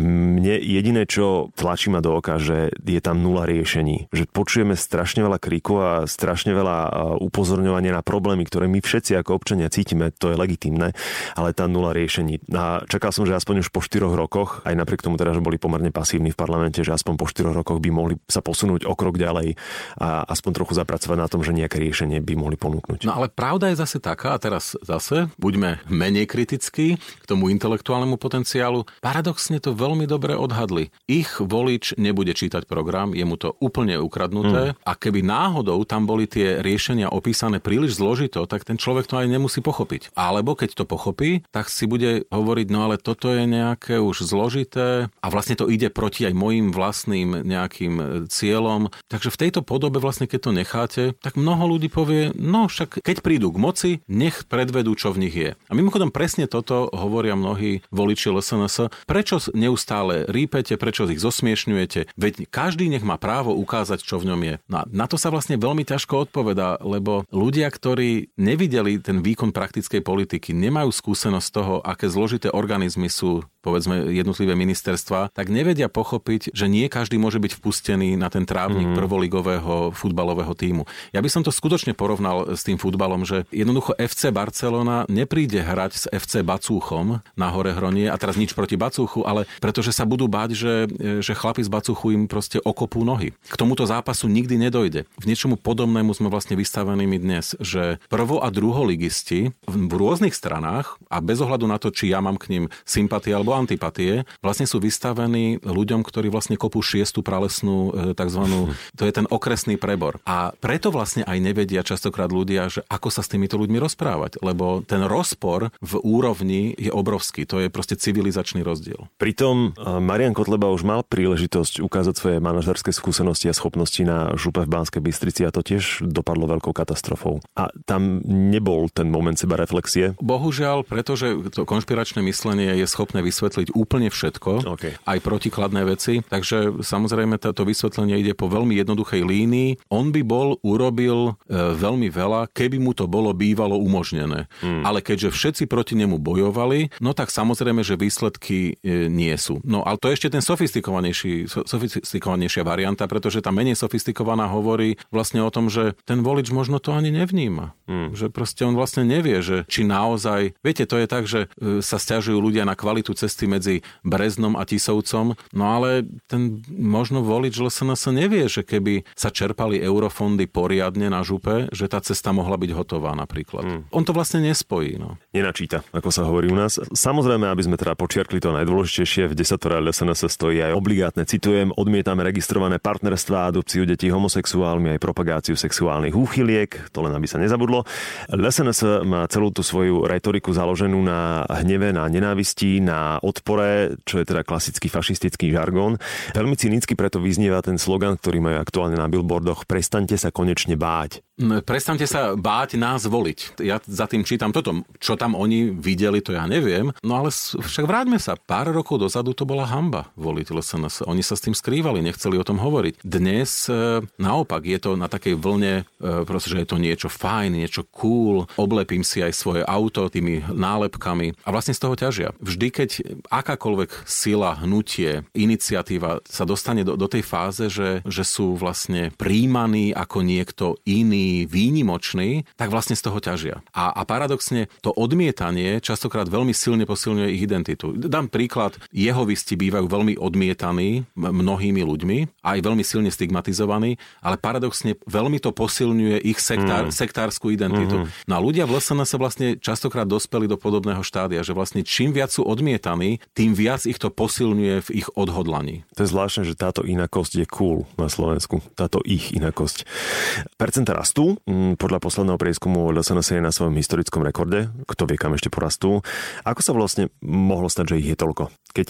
Mne jediné, čo tlačí ma do oka, že je tam nula riešení. Že počujeme strašne veľa kriku a strašne veľa e, upozorňovania na problémy, ktoré my všetci ako občania cítime, to je legitimné, ale tá nula riešení. A čakal som, že aspoň už po 4 rokoch, aj napriek tomu teda, že boli pomerne pasívni v parlamente, že aspoň po 4 rokoch by mohli sa posunúť o krok ďalej a aspoň trochu zapracovať na tom, že nejaké riešenie by mohli ponúknuť. No ale pravda je zase taká, a teraz zase buďme menej kritickí k tomu intelektuálnemu potenciálu. Paradoxne to veľmi dobre odhadli. Ich volič nebude čítať program, je mu to úplne ukradnuté mm. a keby náhodou tam boli tie riešenia opísané príliš zložito, tak ten človek to aj nemusí pochopiť. Alebo keď to pochopí, tak si bude hovoriť, no ale toto je nejaké už zložité a vlastne to ide proti aj mojim vlastným nejakým cieľom. Takže v tejto podobe vlastne, keď to necháte, tak mnoho ľudí povie, no však keď prídu k moci, nech predvedú, čo v nich je. A mimochodom presne toto hovoria mnohí voliči LSNS. Prečo neustále rípete, prečo ich zosmiešňujete? Veď každý nech má právo ukázať, čo v ňom je. No na to sa vlastne veľmi ťažko odpovedá, lebo ľudia, ktorí nevideli ten výkon praktickej politiky, nemajú skúsenosť toho, aké zložité organizmy sú povedzme jednotlivé ministerstva, tak nevedia pochopiť, že nie každý môže byť vpustený na ten trávnik mm. prvoligového futbalového týmu. Ja by som to skutočne porovnal s tým futbalom, že jednoducho FC Barcelona nepríde hrať s FC Bacúchom na hore hronie a teraz nič proti Bacúchu, ale pretože sa budú báť, že, že chlapi z Bacúchu im proste okopú nohy. K tomuto zápasu nikdy nedojde. V niečomu podobnému sme vlastne vystavení my dnes, že prvo a druholigisti v rôznych stranách a bez ohľadu na to, či ja mám k ním sympatie alebo antipatie, vlastne sú vystavení ľuďom, ktorí vlastne kopú šiestu pralesnú e, tzv. to je ten okresný prebor. A preto vlastne aj nevedia častokrát ľudia, že ako sa s týmito ľuďmi rozprávať, lebo ten rozpor v úrovni je obrovský. To je proste civilizačný rozdiel. Pritom e, Marian Kotleba už mal príležitosť ukázať svoje manažerské skúsenosti a schopnosti na župe v Banskej Bystrici a to tiež dopadlo veľkou katastrofou. A tam nebol ten moment seba reflexie. Bohužiaľ, pretože to konšpiračné myslenie je schopné vysvetliť úplne všetko, okay. aj protikladné veci. Takže samozrejme toto vysvetlenie ide po veľmi jednoduchej línii. On by bol urobil e, veľmi veľa, keby mu to bolo bývalo umožnené. Hmm. Ale keďže všetci proti nemu bojovali, no tak samozrejme, že výsledky e, nie sú. No ale to je ešte ten sofistikovanejší, sofistikovanejšia varianta, pretože tá menej sofistikovaná hovorí vlastne o tom, že ten volič možno to ani nevníma. Hmm. Že proste on vlastne nevie, že či naozaj... Viete, to je tak, že e, sa stiažujú ľudia na kvalitu cesty medzi Breznom a Tisovcom, no ale ten možno volič sa nevie, že keby sa čerpali eurofondy poriadne na župe, že tá cesta mohla byť hotová napríklad. Hmm. On to vlastne nespojí. No. Nenačíta, ako sa hovorí u nás. Samozrejme, aby sme teda počiarkli to najdôležitejšie, v desatore SNS stojí aj obligátne, citujem, odmietame registrované partnerstva, adopciu detí homosexuálmi aj propagáciu sexuálnych úchyliek, to len aby sa nezabudlo. SNS má celú tú svoju retoriku založenú na hneve, na nenávisti, na odpore, čo je teda klasický fašistický žargón. Veľmi cynicky preto vyznieva ten slogan, ktorý majú aktuálne na billboardoch Prestaňte sa konečne báť. Prestaňte sa báť nás voliť. Ja za tým čítam toto. Čo tam oni videli, to ja neviem. No ale však vráťme sa. Pár rokov dozadu to bola hamba voliť SNS. Oni sa s tým skrývali, nechceli o tom hovoriť. Dnes e, naopak je to na takej vlne, e, proste, že je to niečo fajn, niečo cool. Oblepím si aj svoje auto tými nálepkami a vlastne z toho ťažia. Vždy, keď akákoľvek sila, hnutie, iniciatíva sa dostane do, do tej fáze, že, že sú vlastne príjmaní ako niekto iný, výnimočný, tak vlastne z toho ťažia. A, a paradoxne to odmietanie častokrát veľmi silne posilňuje ich identitu. Dám príklad, jehovisti bývajú veľmi odmietaní mnohými ľuďmi, aj veľmi silne stigmatizovaní, ale paradoxne veľmi to posilňuje ich sektár, mm. sektárskú identitu. Mm-hmm. No a ľudia v LSN sa vlastne častokrát dospeli do podobného štádia, že vlastne čím viac sú odmietaní, tým viac ich to posilňuje v ich odhodlaní. To je zvláštne, že táto inakosť je cool na Slovensku. Táto ich inakosť. Percenta rastú rastú. Mm, podľa posledného prieskumu LSNS je na svojom historickom rekorde. Kto vie, kam ešte porastú. Ako sa vlastne mohlo stať, že ich je toľko? Keď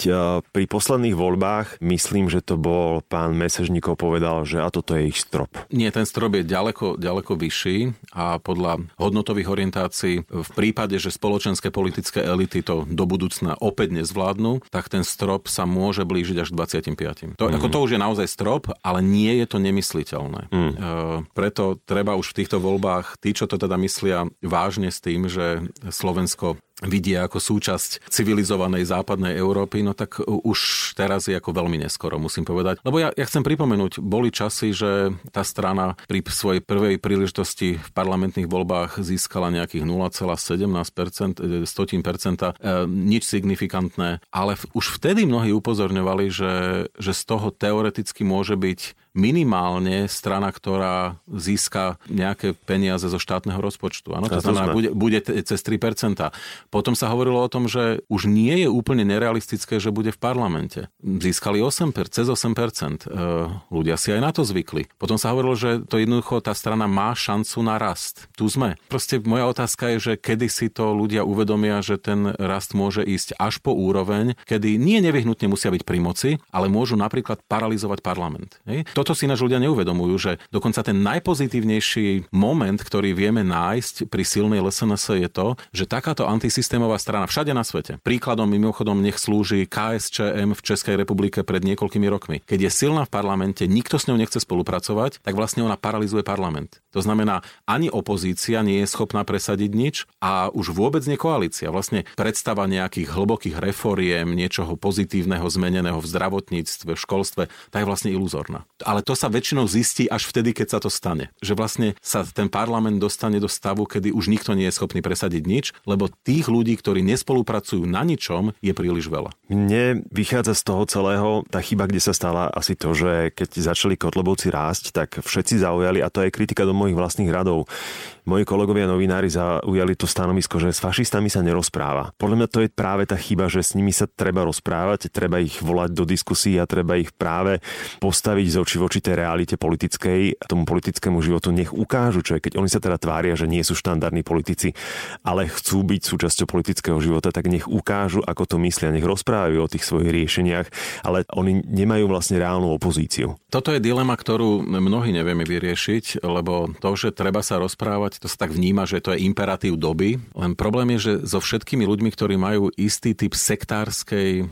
pri posledných voľbách, myslím, že to bol pán Mesežníkov povedal, že a toto je ich strop. Nie, ten strop je ďaleko, ďaleko vyšší a podľa hodnotových orientácií v prípade, že spoločenské politické elity to do budúcna opäť nezvládnu, tak ten strop sa môže blížiť až k 25. To, mm. ako to už je naozaj strop, ale nie je to nemysliteľné. Mm. E, preto treba už v týchto voľbách, tí, čo to teda myslia vážne s tým, že Slovensko vidia ako súčasť civilizovanej západnej Európy, no tak už teraz je ako veľmi neskoro, musím povedať. Lebo ja, ja chcem pripomenúť, boli časy, že tá strana pri svojej prvej príležitosti v parlamentných voľbách získala nejakých 0,17%, e, nič signifikantné, ale už vtedy mnohí upozorňovali, že, že z toho teoreticky môže byť minimálne strana, ktorá získa nejaké peniaze zo štátneho rozpočtu. Ano, to znamená, bude, bude cez 3%. Potom sa hovorilo o tom, že už nie je úplne nerealistické, že bude v parlamente. Získali 8%, cez 8%. E, ľudia si aj na to zvykli. Potom sa hovorilo, že to jednoducho tá strana má šancu na rast. Tu sme. Proste moja otázka je, že kedy si to ľudia uvedomia, že ten rast môže ísť až po úroveň, kedy nie nevyhnutne musia byť pri moci, ale môžu napríklad paralizovať parlament. Hej? Toto toto si náš ľudia neuvedomujú, že dokonca ten najpozitívnejší moment, ktorý vieme nájsť pri silnej LSNS je to, že takáto antisystémová strana všade na svete, príkladom mimochodom nech slúži KSČM v Českej republike pred niekoľkými rokmi. Keď je silná v parlamente, nikto s ňou nechce spolupracovať, tak vlastne ona paralizuje parlament. To znamená, ani opozícia nie je schopná presadiť nič a už vôbec nie koalícia. Vlastne predstava nejakých hlbokých reforiem, niečoho pozitívneho, zmeneného v zdravotníctve, v školstve, tá je vlastne iluzórna. Ale to sa väčšinou zistí až vtedy, keď sa to stane. Že vlastne sa ten parlament dostane do stavu, kedy už nikto nie je schopný presadiť nič, lebo tých ľudí, ktorí nespolupracujú na ničom, je príliš veľa. Mne vychádza z toho celého tá chyba, kde sa stala asi to, že keď začali kotlebovci rásť, tak všetci zaujali, a to je kritika do mojich vlastných radov, moji kolegovia novinári zaujali to stanovisko, že s fašistami sa nerozpráva. Podľa mňa to je práve tá chyba, že s nimi sa treba rozprávať, treba ich volať do diskusí a treba ich práve postaviť z oči voči tej realite politickej, tomu politickému životu. Nech ukážu, čo je, keď oni sa teda tvária, že nie sú štandardní politici, ale chcú byť súčasťou politického života, tak nech ukážu, ako to myslia, nech rozprávajú o tých svojich riešeniach, ale oni nemajú vlastne reálnu opozíciu. Toto je dilema, ktorú mnohí nevieme vyriešiť, lebo to, že treba sa rozprávať, to sa tak vníma, že to je imperatív doby. Len problém je, že so všetkými ľuďmi, ktorí majú istý typ sektárskej e,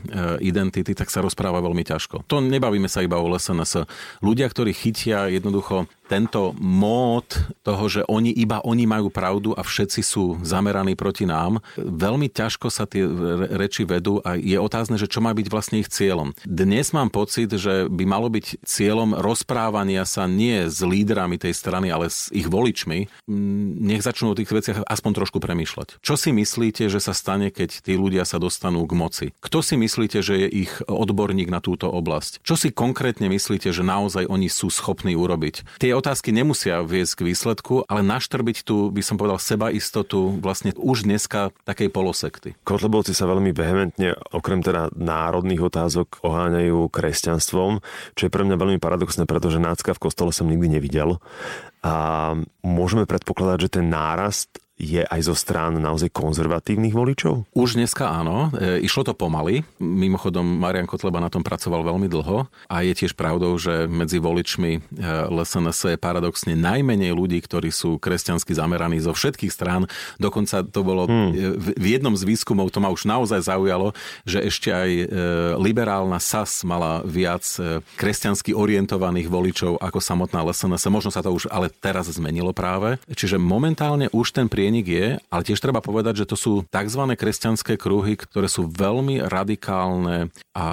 identity, tak sa rozpráva veľmi ťažko. To nebavíme sa iba o LSNS. ľudia, ktorí chytia jednoducho tento mód toho, že oni iba oni majú pravdu a všetci sú zameraní proti nám, veľmi ťažko sa tie reči vedú a je otázne, že čo má byť vlastne ich cieľom. Dnes mám pocit, že by malo byť cieľom rozprávania sa nie s lídrami tej strany, ale s ich voličmi. Nech začnú o tých veciach aspoň trošku premýšľať. Čo si myslíte, že sa stane, keď tí ľudia sa dostanú k moci? Kto si myslíte, že je ich odborník na túto oblasť? Čo si konkrétne myslíte, že naozaj oni sú schopní urobiť? Tie otázky nemusia viesť k výsledku, ale naštrbiť tu, by som povedal, seba istotu vlastne už dneska takej polosekty. Kotlebovci sa veľmi vehementne, okrem teda národných otázok, oháňajú kresťanstvom, čo je pre mňa veľmi paradoxné, pretože nácka v kostole som nikdy nevidel. A môžeme predpokladať, že ten nárast je aj zo strán naozaj konzervatívnych voličov? Už dneska áno. E, išlo to pomaly. Mimochodom, Marian Kotleba na tom pracoval veľmi dlho a je tiež pravdou, že medzi voličmi e, LSNS je paradoxne najmenej ľudí, ktorí sú kresťansky zameraní zo všetkých strán. Dokonca to bolo hmm. E, v jednom z výskumov, to ma už naozaj zaujalo, že ešte aj e, liberálna SAS mala viac e, kresťansky orientovaných voličov ako samotná LSNS. Možno sa to už ale teraz zmenilo práve. Čiže momentálne už ten prie prienik je, ale tiež treba povedať, že to sú tzv. kresťanské kruhy, ktoré sú veľmi radikálne a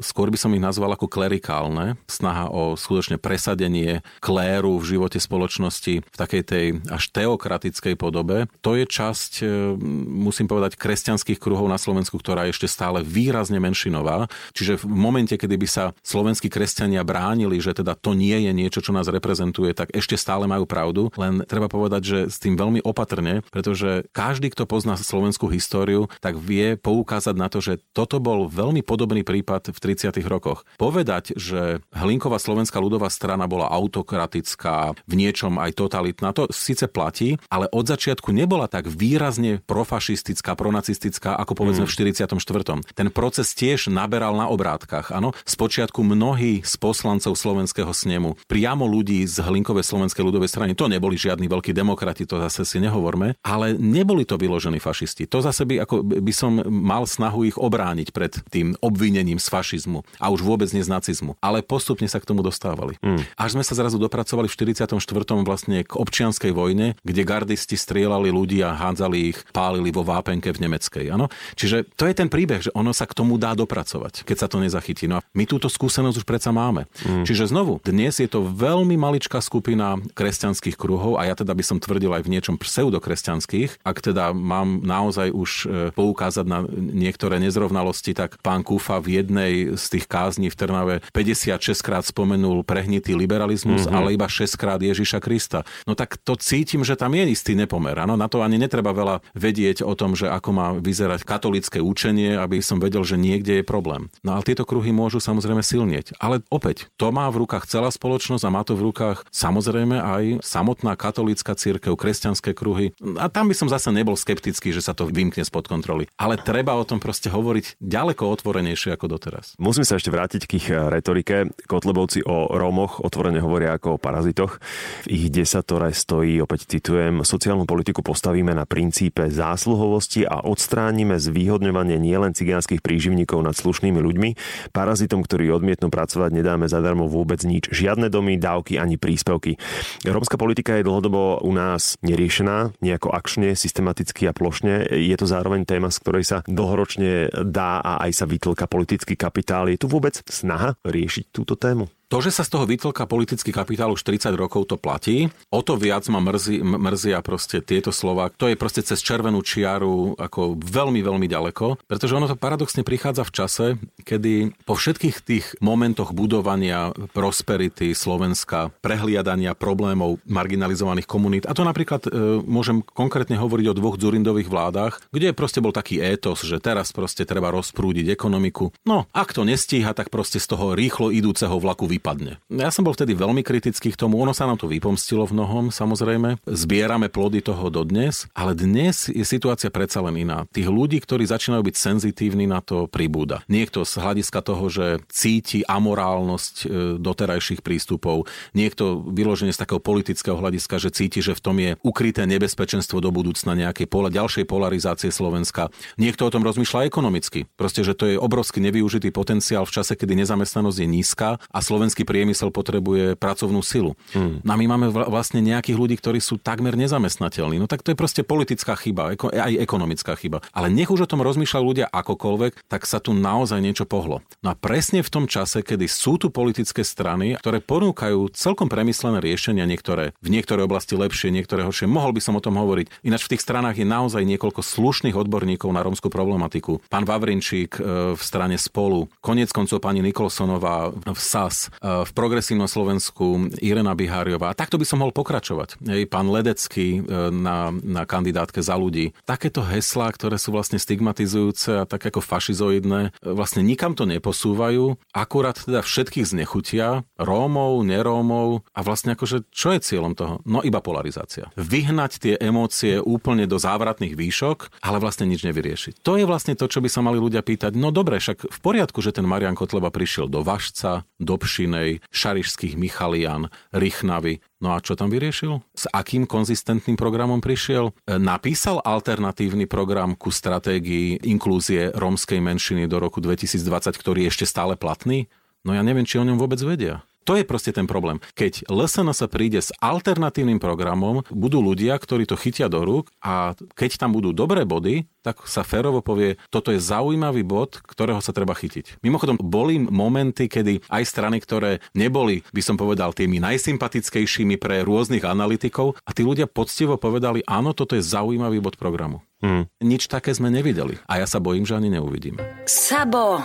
skôr by som ich nazval ako klerikálne. Snaha o skutočne presadenie kléru v živote spoločnosti v takej tej až teokratickej podobe. To je časť, e, musím povedať, kresťanských kruhov na Slovensku, ktorá je ešte stále výrazne menšinová. Čiže v momente, kedy by sa slovenskí kresťania bránili, že teda to nie je niečo, čo nás reprezentuje, tak ešte stále majú pravdu. Len treba povedať, že s tým veľmi opatrne pretože každý, kto pozná slovenskú históriu, tak vie poukázať na to, že toto bol veľmi podobný prípad v 30. rokoch. Povedať, že Hlinková slovenská ľudová strana bola autokratická, v niečom aj totalitná, to síce platí, ale od začiatku nebola tak výrazne profašistická, pronacistická, ako povedzme mm. v 44. Ten proces tiež naberal na obrátkach. Áno, spočiatku mnohí z poslancov slovenského snemu, priamo ľudí z Hlinkovej slovenskej ľudovej strany, to neboli žiadni veľkí demokrati, to zase si nehovorme, samozrejme, ale neboli to vyložení fašisti. To zase by, ako by som mal snahu ich obrániť pred tým obvinením z fašizmu a už vôbec nie z nacizmu. Ale postupne sa k tomu dostávali. Mm. Až sme sa zrazu dopracovali v 44. vlastne k občianskej vojne, kde gardisti strieľali ľudí a hádzali ich, pálili vo vápenke v nemeckej. Ano? Čiže to je ten príbeh, že ono sa k tomu dá dopracovať, keď sa to nezachytí. No a my túto skúsenosť už predsa máme. Mm. Čiže znovu, dnes je to veľmi maličká skupina kresťanských kruhov a ja teda by som tvrdil aj v niečom pseudokresťanských kresťanských. Ak teda mám naozaj už e, poukázať na niektoré nezrovnalosti, tak pán Kúfa v jednej z tých kázní v Trnave 56 krát spomenul prehnitý liberalizmus, mm-hmm. ale iba 6 krát Ježiša Krista. No tak to cítim, že tam je istý nepomer. Ano? Na to ani netreba veľa vedieť o tom, že ako má vyzerať katolické učenie, aby som vedel, že niekde je problém. No ale tieto kruhy môžu samozrejme silnieť. Ale opäť, to má v rukách celá spoločnosť a má to v rukách samozrejme aj samotná katolícka církev, kresťanské kruhy. A tam by som zase nebol skeptický, že sa to vymkne spod kontroly. Ale treba o tom proste hovoriť ďaleko otvorenejšie ako doteraz. Musíme sa ešte vrátiť k ich eh, retorike. Kotlebovci o Rómoch otvorene hovoria ako o parazitoch. Ich desatore stojí, opäť citujem, sociálnu politiku postavíme na princípe zásluhovosti a odstránime zvýhodňovanie nielen cigánskych príživníkov nad slušnými ľuďmi. Parazitom, ktorí odmietnú pracovať, nedáme zadarmo vôbec nič. Žiadne domy, dávky ani príspevky. Rómska politika je dlhodobo u nás neriešená, nejako akčne, systematicky a plošne. Je to zároveň téma, z ktorej sa dlhoročne dá a aj sa vytlka politický kapitál. Je tu vôbec snaha riešiť túto tému? To, že sa z toho vytlka politický kapitál už 30 rokov, to platí. O to viac ma mrzí, mrzia proste tieto slova. To je proste cez červenú čiaru ako veľmi, veľmi ďaleko, pretože ono to paradoxne prichádza v čase, kedy po všetkých tých momentoch budovania prosperity Slovenska, prehliadania problémov marginalizovaných komunít, a to napríklad e, môžem konkrétne hovoriť o dvoch Dzurindových vládach, kde proste bol taký étos, že teraz proste treba rozprúdiť ekonomiku. No, ak to nestíha, tak proste z toho rýchlo idúceho vlaku vypadne. Ja som bol vtedy veľmi kritický k tomu, ono sa nám to vypomstilo v mnohom, samozrejme. Zbierame plody toho dodnes, ale dnes je situácia predsa len iná. Tých ľudí, ktorí začínajú byť senzitívni na to, pribúda. Niekto z hľadiska toho, že cíti amorálnosť e, doterajších prístupov, niekto vyloženie z takého politického hľadiska, že cíti, že v tom je ukryté nebezpečenstvo do budúcna nejakej pola, ďalšej polarizácie Slovenska. Niekto o tom rozmýšľa ekonomicky. Proste, že to je obrovský nevyužitý potenciál v čase, kedy nezamestnanosť je nízka a Slovensko slovenský priemysel potrebuje pracovnú silu. Hmm. No a my máme vlastne nejakých ľudí, ktorí sú takmer nezamestnateľní. No tak to je proste politická chyba, aj ekonomická chyba. Ale nech už o tom rozmýšľajú ľudia akokoľvek, tak sa tu naozaj niečo pohlo. No a presne v tom čase, kedy sú tu politické strany, ktoré ponúkajú celkom premyslené riešenia, niektoré v niektorej oblasti lepšie, niektoré horšie. Mohol by som o tom hovoriť. Ináč v tých stranách je naozaj niekoľko slušných odborníkov na rómskú problematiku. Pán Vavrinčík e, v strane Spolu, konec koncov pani Nikolsonová v SAS, v Progresívnom Slovensku Irena Biháriová. A takto by som mohol pokračovať. Hej, pán Ledecký e, na, na kandidátke za ľudí. Takéto heslá, ktoré sú vlastne stigmatizujúce a tak ako fašizoidné, vlastne nikam to neposúvajú, akurát teda všetkých znechutia, Rómov, nerómov a vlastne akože čo je cieľom toho? No iba polarizácia. Vyhnať tie emócie úplne do závratných výšok, ale vlastne nič nevyriešiť. To je vlastne to, čo by sa mali ľudia pýtať. No dobre, však v poriadku, že ten Marian Kotleba prišiel do Vašca, do Pšinej, Šarišských Michalian, Rychnavy. No a čo tam vyriešil? S akým konzistentným programom prišiel? E, napísal alternatívny program ku stratégii inklúzie rómskej menšiny do roku 2020, ktorý je ešte stále platný? No ja neviem, či o ňom vôbec vedia. To je proste ten problém. Keď LSN sa príde s alternatívnym programom, budú ľudia, ktorí to chytia do rúk a keď tam budú dobré body, tak sa férovo povie, toto je zaujímavý bod, ktorého sa treba chytiť. Mimochodom, boli momenty, kedy aj strany, ktoré neboli, by som povedal, tými najsympatickejšími pre rôznych analytikov a tí ľudia poctivo povedali, áno, toto je zaujímavý bod programu. Hmm. Nič také sme nevideli a ja sa bojím, že ani neuvidíme. Sabo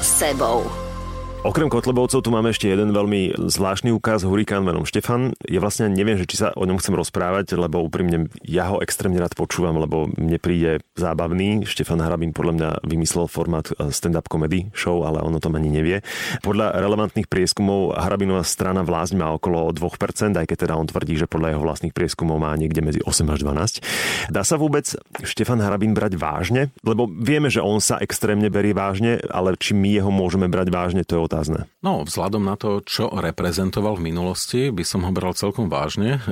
sebou. Okrem Kotlebovcov tu máme ešte jeden veľmi zvláštny úkaz, hurikán menom Štefan. Ja vlastne neviem, že či sa o ňom chcem rozprávať, lebo úprimne ja ho extrémne rád počúvam, lebo mne príde zábavný. Štefan Harabín podľa mňa vymyslel formát eh, stand-up comedy show, ale ono to ani nevie. Podľa relevantných prieskumov Harabinová strana vlásť má okolo 2%, aj keď teda on tvrdí, že podľa jeho vlastných prieskumov má niekde medzi 8 až 12. Dá sa vôbec Štefan Harabín brať vážne? Lebo vieme, že on sa extrémne berie vážne, ale či my jeho môžeme brať vážne, to je otázne. No, vzhľadom na to, čo reprezentoval v minulosti, by som ho bral celkom vážne.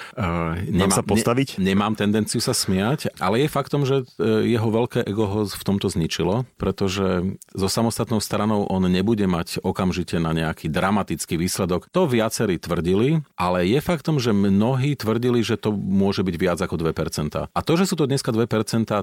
Nemám sa postaviť? Ne, nemám tendenciu sa smiať, ale je faktom, že e, jeho veľké ego ho v tomto zničilo, pretože so samostatnou stranou on nebude mať okamžite na nejaký dramatický výsledok. To viacerí tvrdili, ale je faktom, že mnohí tvrdili, že to môže byť viac ako 2%. A to, že sú to dneska 2%,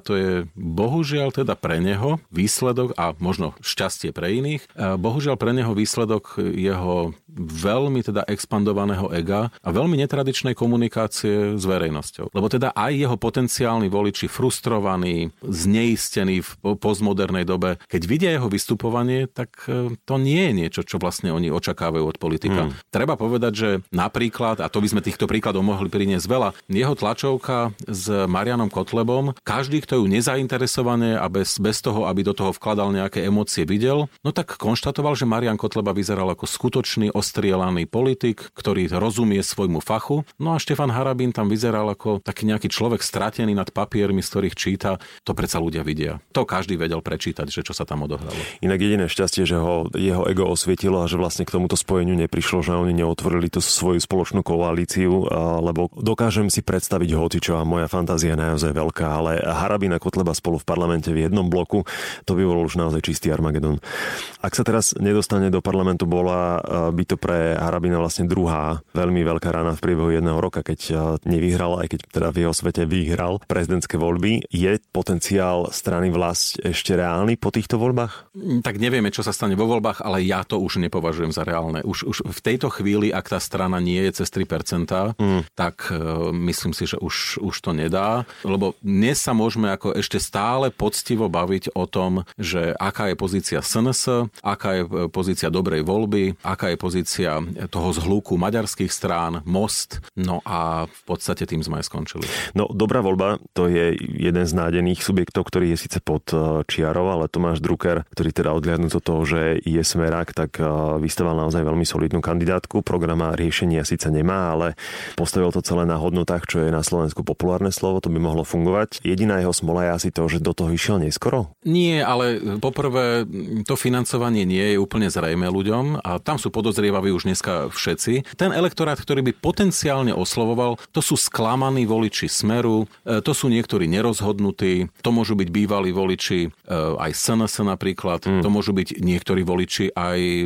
to je bohužiaľ teda pre neho výsledok a možno šťastie pre iných. E, bohužiaľ bohužiaľ pre neho výsledok jeho veľmi teda expandovaného ega a veľmi netradičnej komunikácie s verejnosťou. Lebo teda aj jeho potenciálni voliči frustrovaní, zneistení v postmodernej dobe, keď vidia jeho vystupovanie, tak e, to nie je niečo, čo vlastne oni očakávajú od politika. Hmm. Treba povedať, že napríklad, a to by sme týchto príkladov mohli priniesť veľa, jeho tlačovka s Marianom Kotlebom, každý, kto ju nezainteresované a bez, bez toho, aby do toho vkladal nejaké emócie videl, no tak konštatoval, že že Marian Kotleba vyzeral ako skutočný ostrielaný politik, ktorý rozumie svojmu fachu. No a Štefan Harabín tam vyzeral ako taký nejaký človek stratený nad papiermi, z ktorých číta. To predsa ľudia vidia. To každý vedel prečítať, že čo sa tam odohralo. Inak jediné šťastie, že ho jeho ego osvietilo a že vlastne k tomuto spojeniu neprišlo, že oni neotvorili tú svoju spoločnú koalíciu, lebo dokážem si predstaviť hocičo a moja fantázia je naozaj veľká, ale Harabín a Kotleba spolu v parlamente v jednom bloku, to by bol už naozaj čistý Armagedon. Ak sa teraz nedostane do parlamentu, bola eh, by to pre Harabina vlastne druhá veľmi veľká rana v priebehu jedného roka, keď eh, nevyhral, aj keď teda v jeho svete vyhral prezidentské voľby. Je potenciál strany vlast ešte reálny po týchto voľbách? Tak nevieme, čo sa stane vo voľbách, ale ja to už nepovažujem za reálne. Už, už v tejto chvíli, ak tá strana nie je cez 3%, mm. tak uh, myslím si, že už, už to nedá. Lebo dnes sa môžeme ako ešte stále poctivo baviť o tom, že aká je pozícia SNS, aká je pozícia dobrej voľby, aká je pozícia toho zhluku maďarských strán, Most, no a v podstate tým sme aj skončili. No, dobrá voľba, to je jeden z nádených subjektov, ktorý je síce pod e, čiarou, ale Tomáš Drucker, ktorý teda odliadnúť od toho, že je smerák, tak e, vystával naozaj veľmi solidnú kandidátku. Program a riešenia síce nemá, ale postavil to celé na hodnotách, čo je na Slovensku populárne slovo, to by mohlo fungovať. Jediná jeho smola je asi to, že do toho išiel neskoro? Nie, ale poprvé to financovanie nie je úplne úplne zrejme ľuďom a tam sú podozrievaví už dneska všetci. Ten elektorát, ktorý by potenciálne oslovoval, to sú sklamaní voliči Smeru, e, to sú niektorí nerozhodnutí, to môžu byť bývalí voliči e, aj SNS napríklad, mm. to môžu byť niektorí voliči aj e,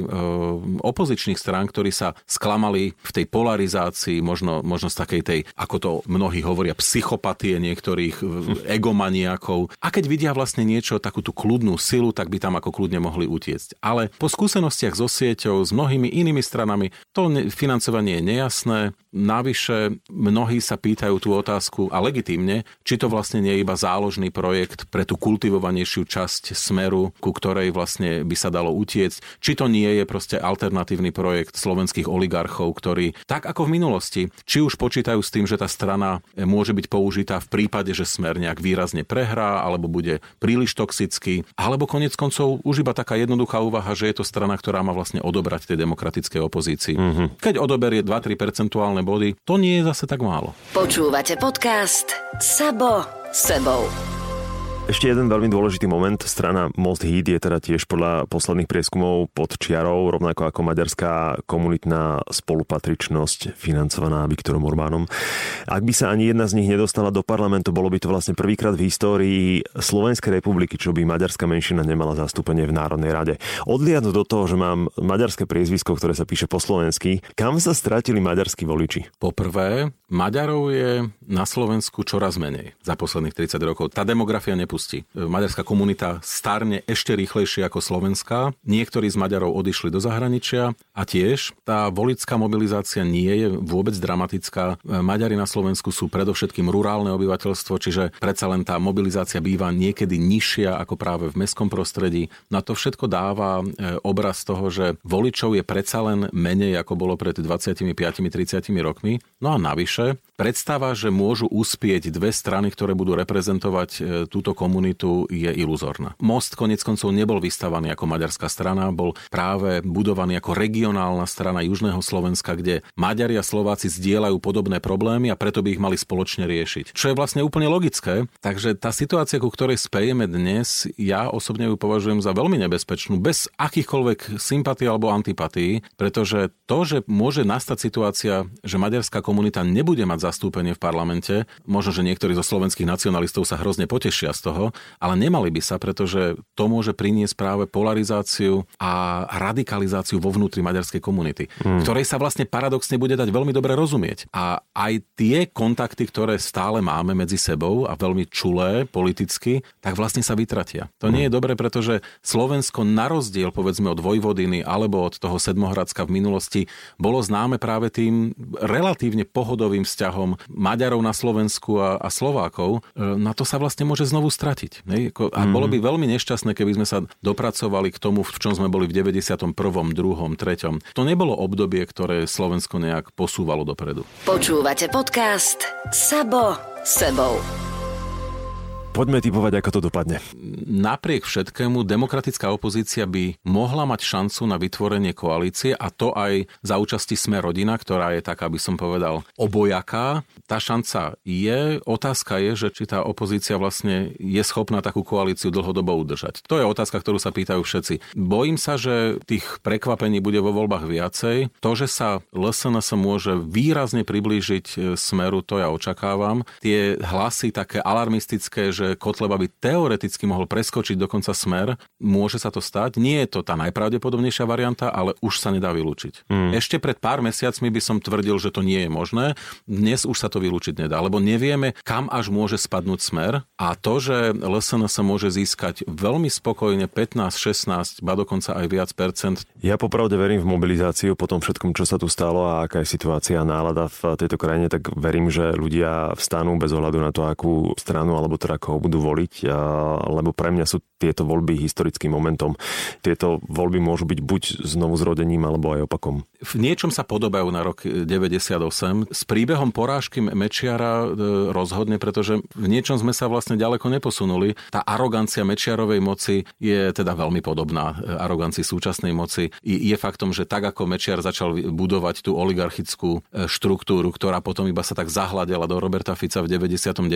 opozičných strán, ktorí sa sklamali v tej polarizácii, možno, možno z takej tej, ako to mnohí hovoria, psychopatie niektorých egomaniakov. A keď vidia vlastne niečo, takú tú kľudnú silu, tak by tam ako kľudne mohli utiecť. Ale po skúsenostiach so sieťou, s mnohými inými stranami, to financovanie je nejasné, Navyše mnohí sa pýtajú tú otázku, a legitímne, či to vlastne nie je iba záložný projekt pre tú kultivovanejšiu časť smeru, ku ktorej vlastne by sa dalo utiecť, či to nie je proste alternatívny projekt slovenských oligarchov, ktorí, tak ako v minulosti, či už počítajú s tým, že tá strana môže byť použitá v prípade, že smer nejak výrazne prehrá, alebo bude príliš toxický, alebo konec koncov už iba taká jednoduchá úvaha, že je to strana, ktorá má vlastne odobrať tej demokratickej opozícii. Mm-hmm. Keď odoberie 2-3 percentuálne body, to nie je zase tak málo. Počúvate podcast Sabo sebou. Ešte jeden veľmi dôležitý moment. Strana Most Heat je teda tiež podľa posledných prieskumov pod čiarou, rovnako ako maďarská komunitná spolupatričnosť financovaná Viktorom Orbánom. Ak by sa ani jedna z nich nedostala do parlamentu, bolo by to vlastne prvýkrát v histórii Slovenskej republiky, čo by maďarská menšina nemala zastúpenie v Národnej rade. Odliadnúť do toho, že mám maďarské priezvisko, ktoré sa píše po slovensky, kam sa stratili maďarskí voliči? Poprvé, Maďarov je na Slovensku čoraz menej za posledných 30 rokov. Tá demografia nepustí udalosti. Maďarská komunita starne ešte rýchlejšie ako slovenská. Niektorí z Maďarov odišli do zahraničia a tiež tá volická mobilizácia nie je vôbec dramatická. Maďari na Slovensku sú predovšetkým rurálne obyvateľstvo, čiže predsa len tá mobilizácia býva niekedy nižšia ako práve v mestskom prostredí. Na to všetko dáva e, obraz toho, že voličov je predsa len menej ako bolo pred 25-30 rokmi. No a navyše, predstava, že môžu uspieť dve strany, ktoré budú reprezentovať e, túto komunitu, komunitu je iluzórna. Most konec koncov nebol vystavaný ako maďarská strana, bol práve budovaný ako regionálna strana Južného Slovenska, kde Maďari a Slováci zdieľajú podobné problémy a preto by ich mali spoločne riešiť. Čo je vlastne úplne logické. Takže tá situácia, ku ktorej spejeme dnes, ja osobne ju považujem za veľmi nebezpečnú, bez akýchkoľvek sympatí alebo antipatí, pretože to, že môže nastať situácia, že maďarská komunita nebude mať zastúpenie v parlamente, možno, že niektorí zo slovenských nacionalistov sa hrozne potešia z toho, toho, ale nemali by sa, pretože to môže priniesť práve polarizáciu a radikalizáciu vo vnútri maďarskej komunity, hmm. ktorej sa vlastne paradoxne bude dať veľmi dobre rozumieť. A aj tie kontakty, ktoré stále máme medzi sebou a veľmi čulé politicky, tak vlastne sa vytratia. To nie je hmm. dobre, pretože Slovensko na rozdiel povedzme od Vojvodiny alebo od toho Sedmohradska v minulosti bolo známe práve tým relatívne pohodovým vzťahom Maďarov na Slovensku a, a Slovákov. E, na to sa vlastne môže znovu stratiť. Ne? A bolo by veľmi nešťastné, keby sme sa dopracovali k tomu, v čom sme boli v 91., 2., 3. To nebolo obdobie, ktoré Slovensko nejak posúvalo dopredu. Počúvate podcast Sabo sebou. Poďme typovať, ako to dopadne. Napriek všetkému demokratická opozícia by mohla mať šancu na vytvorenie koalície a to aj za účasti Sme rodina, ktorá je taká, by som povedal, obojaká. Tá šanca je. Otázka je, že či tá opozícia vlastne je schopná takú koalíciu dlhodobo udržať. To je otázka, ktorú sa pýtajú všetci. Bojím sa, že tých prekvapení bude vo voľbách viacej. To, že sa LSNS môže výrazne priblížiť Smeru, to ja očakávam. Tie hlasy také alarmistické, že Kotleba by teoreticky mohol preskočiť dokonca smer. Môže sa to stať. Nie je to tá najpravdepodobnejšia varianta, ale už sa nedá vylúčiť. Mm. Ešte pred pár mesiacmi by som tvrdil, že to nie je možné. Dnes už sa to vylúčiť nedá, lebo nevieme, kam až môže spadnúť smer a to, že LSN sa môže získať veľmi spokojne 15, 16, ba dokonca aj viac percent. Ja popravde verím v mobilizáciu po tom všetkom, čo sa tu stalo a aká je situácia a nálada v tejto krajine, tak verím, že ľudia vstanú bez ohľadu na to, akú stranu alebo teda koho budú voliť, lebo pre mňa sú tieto voľby historickým momentom. Tieto voľby môžu byť buď znovu zrodením, alebo aj opakom. V niečom sa podobajú na rok 98. S príbehom porážky Mečiara e, rozhodne, pretože v niečom sme sa vlastne ďaleko neposunuli. Tá arogancia Mečiarovej moci je teda veľmi podobná e, arogancii súčasnej moci. Je faktom, že tak ako Mečiar začal budovať tú oligarchickú e, štruktúru, ktorá potom iba sa tak zahľadila do Roberta Fica v 99.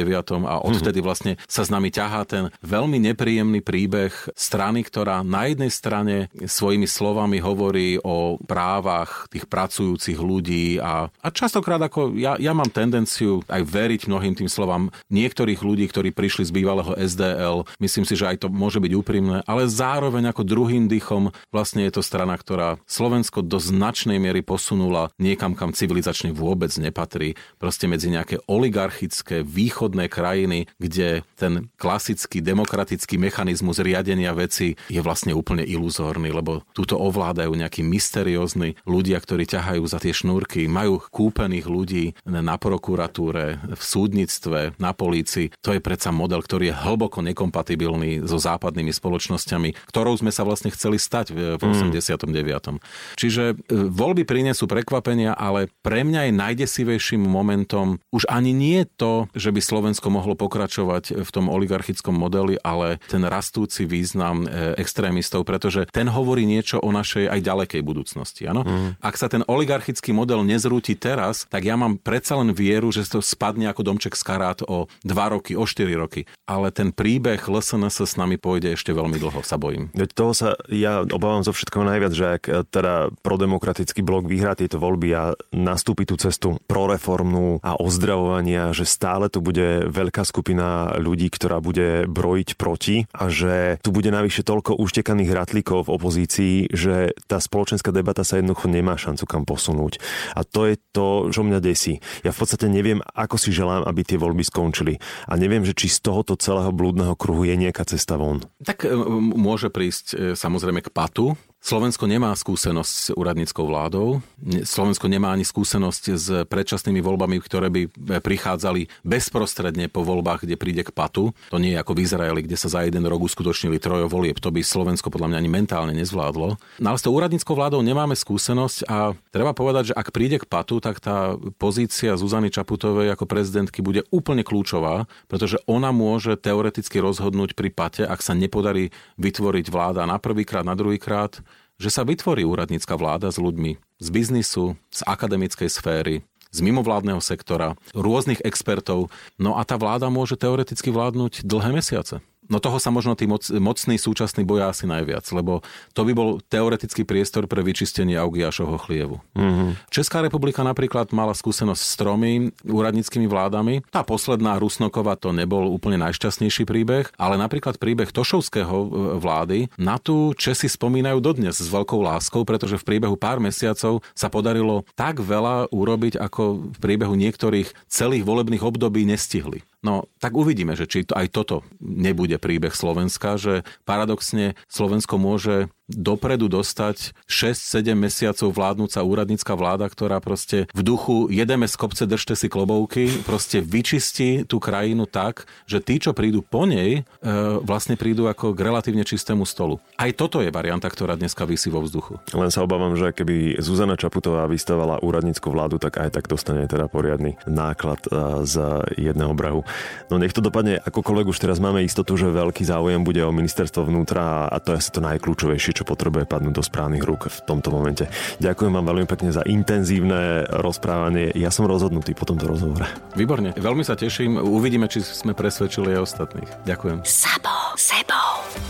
a odvtedy vlastne sa s nami ťahá ten veľmi nepríjemný príbeh strany, ktorá na jednej strane svojimi slovami hovorí o právach tých pracujúcich ľudí a, a častokrát ako ja, ja mám tendenciu aj veriť mnohým tým slovám niektorých ľudí, ktorí prišli z bývalého SDL. Myslím si, že aj to môže byť úprimné, ale zároveň ako druhým dychom vlastne je to strana, ktorá Slovensko do značnej miery posunula niekam, kam civilizačne vôbec nepatrí. Proste medzi nejaké oligarchické východné krajiny, kde ten klasický demokratický mechanizmus riadenia veci je vlastne úplne iluzórny, lebo túto ovládajú nejakí mysteriózni ľudia, ktorí ťahajú za tie šnúrky, majú kúpených ľudí na prokuratúre, v súdnictve, na polícii. To je predsa model, ktorý je hlboko nekompatibilný so západnými spoločnosťami, ktorou sme sa vlastne chceli stať v 89. Mm. Čiže e, voľby prinesú prekvapenia, ale pre mňa je najdesivejším momentom už ani nie to, že by Slovensko mohlo pokračovať v tom oligarchickom modeli, ale ten rastúci význam e, extrémistov, pretože ten hovorí niečo o našej aj ďalekej budúcnosti. Ano? Mm. Ak sa ten oligarchický model nezrúti teraz, tak ja mám predsa len vieru, že to spadne ako domček z karát o 2 roky, o 4 roky. Ale ten príbeh LSNS s nami pôjde ešte veľmi dlho, sa bojím. Veď toho sa ja obávam zo všetkého najviac, že ak teda prodemokratický blok vyhrá tieto voľby a nastúpi tú cestu proreformnú a ozdravovania, že stále tu bude veľká skupina ľudí, ktorá bude brojiť proti a že tu bude navyše toľko uštekaných ratlíkov v opozícii, že tá spoločenská debata sa jednoducho nemá šancu kam posunúť. A to je to, čo mňa desí. Ja v podstate neviem, ako si želám, aby tie voľby skončili. A neviem, že či z tohoto celého blúdneho kruhu je nejaká cesta von. Tak môže prísť e, samozrejme k patu, Slovensko nemá skúsenosť s úradníckou vládou. Slovensko nemá ani skúsenosť s predčasnými voľbami, ktoré by prichádzali bezprostredne po voľbách, kde príde k patu. To nie je ako v Izraeli, kde sa za jeden rok uskutočnili trojo volieb. To by Slovensko podľa mňa ani mentálne nezvládlo. No ale s tou úradníckou vládou nemáme skúsenosť a treba povedať, že ak príde k patu, tak tá pozícia Zuzany Čaputovej ako prezidentky bude úplne kľúčová, pretože ona môže teoreticky rozhodnúť pri pate, ak sa nepodarí vytvoriť vláda na prvýkrát, na druhýkrát že sa vytvorí úradnícka vláda s ľuďmi z biznisu, z akademickej sféry, z mimovládneho sektora, rôznych expertov. No a tá vláda môže teoreticky vládnuť dlhé mesiace. No toho sa možno tí moc, mocný súčasný boja asi najviac, lebo to by bol teoretický priestor pre vyčistenie Augiašovho chlievu. Mm-hmm. Česká republika napríklad mala skúsenosť s tromi úradníckými vládami. Tá posledná Rusnokova to nebol úplne najšťastnejší príbeh, ale napríklad príbeh Tošovského e, vlády na tú Česi spomínajú dodnes s veľkou láskou, pretože v priebehu pár mesiacov sa podarilo tak veľa urobiť, ako v priebehu niektorých celých volebných období nestihli. No, tak uvidíme, že či to, aj toto nebude príbeh Slovenska, že paradoxne Slovensko môže dopredu dostať 6-7 mesiacov vládnúca úradnícka vláda, ktorá proste v duchu jedeme z kopce, držte si klobouky, proste vyčistí tú krajinu tak, že tí, čo prídu po nej, e, vlastne prídu ako k relatívne čistému stolu. Aj toto je varianta, ktorá dneska vysí vo vzduchu. Len sa obávam, že keby Zuzana Čaputová vystavala úradnícku vládu, tak aj tak dostane teda poriadny náklad e, z jedného brahu. No nech to dopadne akokoľvek, už teraz máme istotu, že veľký záujem bude o ministerstvo vnútra a to je asi to najkľúčovejšie, čo potrebuje padnúť do správnych rúk v tomto momente. Ďakujem vám veľmi pekne za intenzívne rozprávanie. Ja som rozhodnutý po tomto rozhovore. Výborne, veľmi sa teším. Uvidíme, či sme presvedčili aj ostatných. Ďakujem. Sabo, sebou.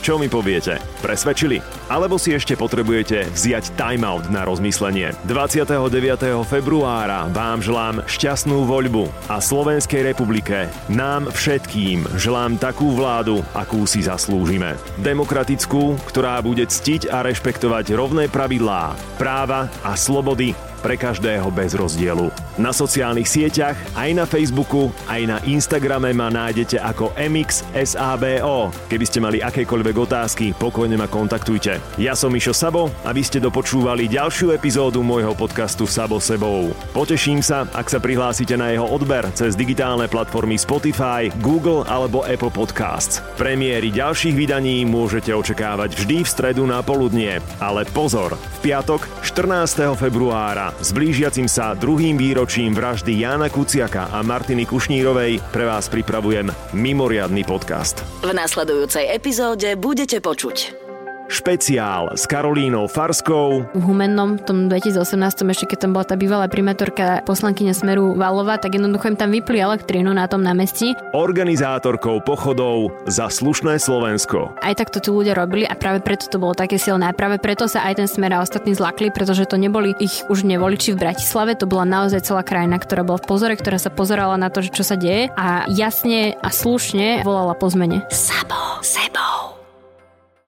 Čo mi poviete? Presvedčili? Alebo si ešte potrebujete vziať timeout na rozmyslenie? 29. februára vám želám šťastnú voľbu a Slovenskej republike, nám všetkým želám takú vládu, akú si zaslúžime. Demokratickú, ktorá bude ctiť a rešpektovať rovné pravidlá, práva a slobody pre každého bez rozdielu. Na sociálnych sieťach, aj na Facebooku, aj na Instagrame ma nájdete ako MXSABO. Keby ste mali akékoľvek otázky, pokojne ma kontaktujte. Ja som Mišo Sabo a vy ste dopočúvali ďalšiu epizódu môjho podcastu Sabo sebou. Poteším sa, ak sa prihlásite na jeho odber cez digitálne platformy Spotify, Google alebo Apple Podcasts. Premiéry ďalších vydaní môžete očakávať vždy v stredu na poludnie. Ale pozor, v piatok 14. februára s blížiacim sa druhým výročím vraždy Jána Kuciaka a Martiny Kušnírovej pre vás pripravujem mimoriadný podcast. V nasledujúcej epizóde budete počuť špeciál s Karolínou Farskou. V Humennom, v tom 2018, ešte keď tam bola tá bývalá primátorka poslankyňa Smeru Valova, tak jednoducho im tam vypli elektrínu na tom námestí. Organizátorkou pochodov za slušné Slovensko. Aj tak to tí ľudia robili a práve preto to bolo také silné. A práve preto sa aj ten Smer a ostatní zlakli, pretože to neboli ich už nevoliči v Bratislave, to bola naozaj celá krajina, ktorá bola v pozore, ktorá sa pozerala na to, čo sa deje a jasne a slušne volala po zmene. Sabo, sebo.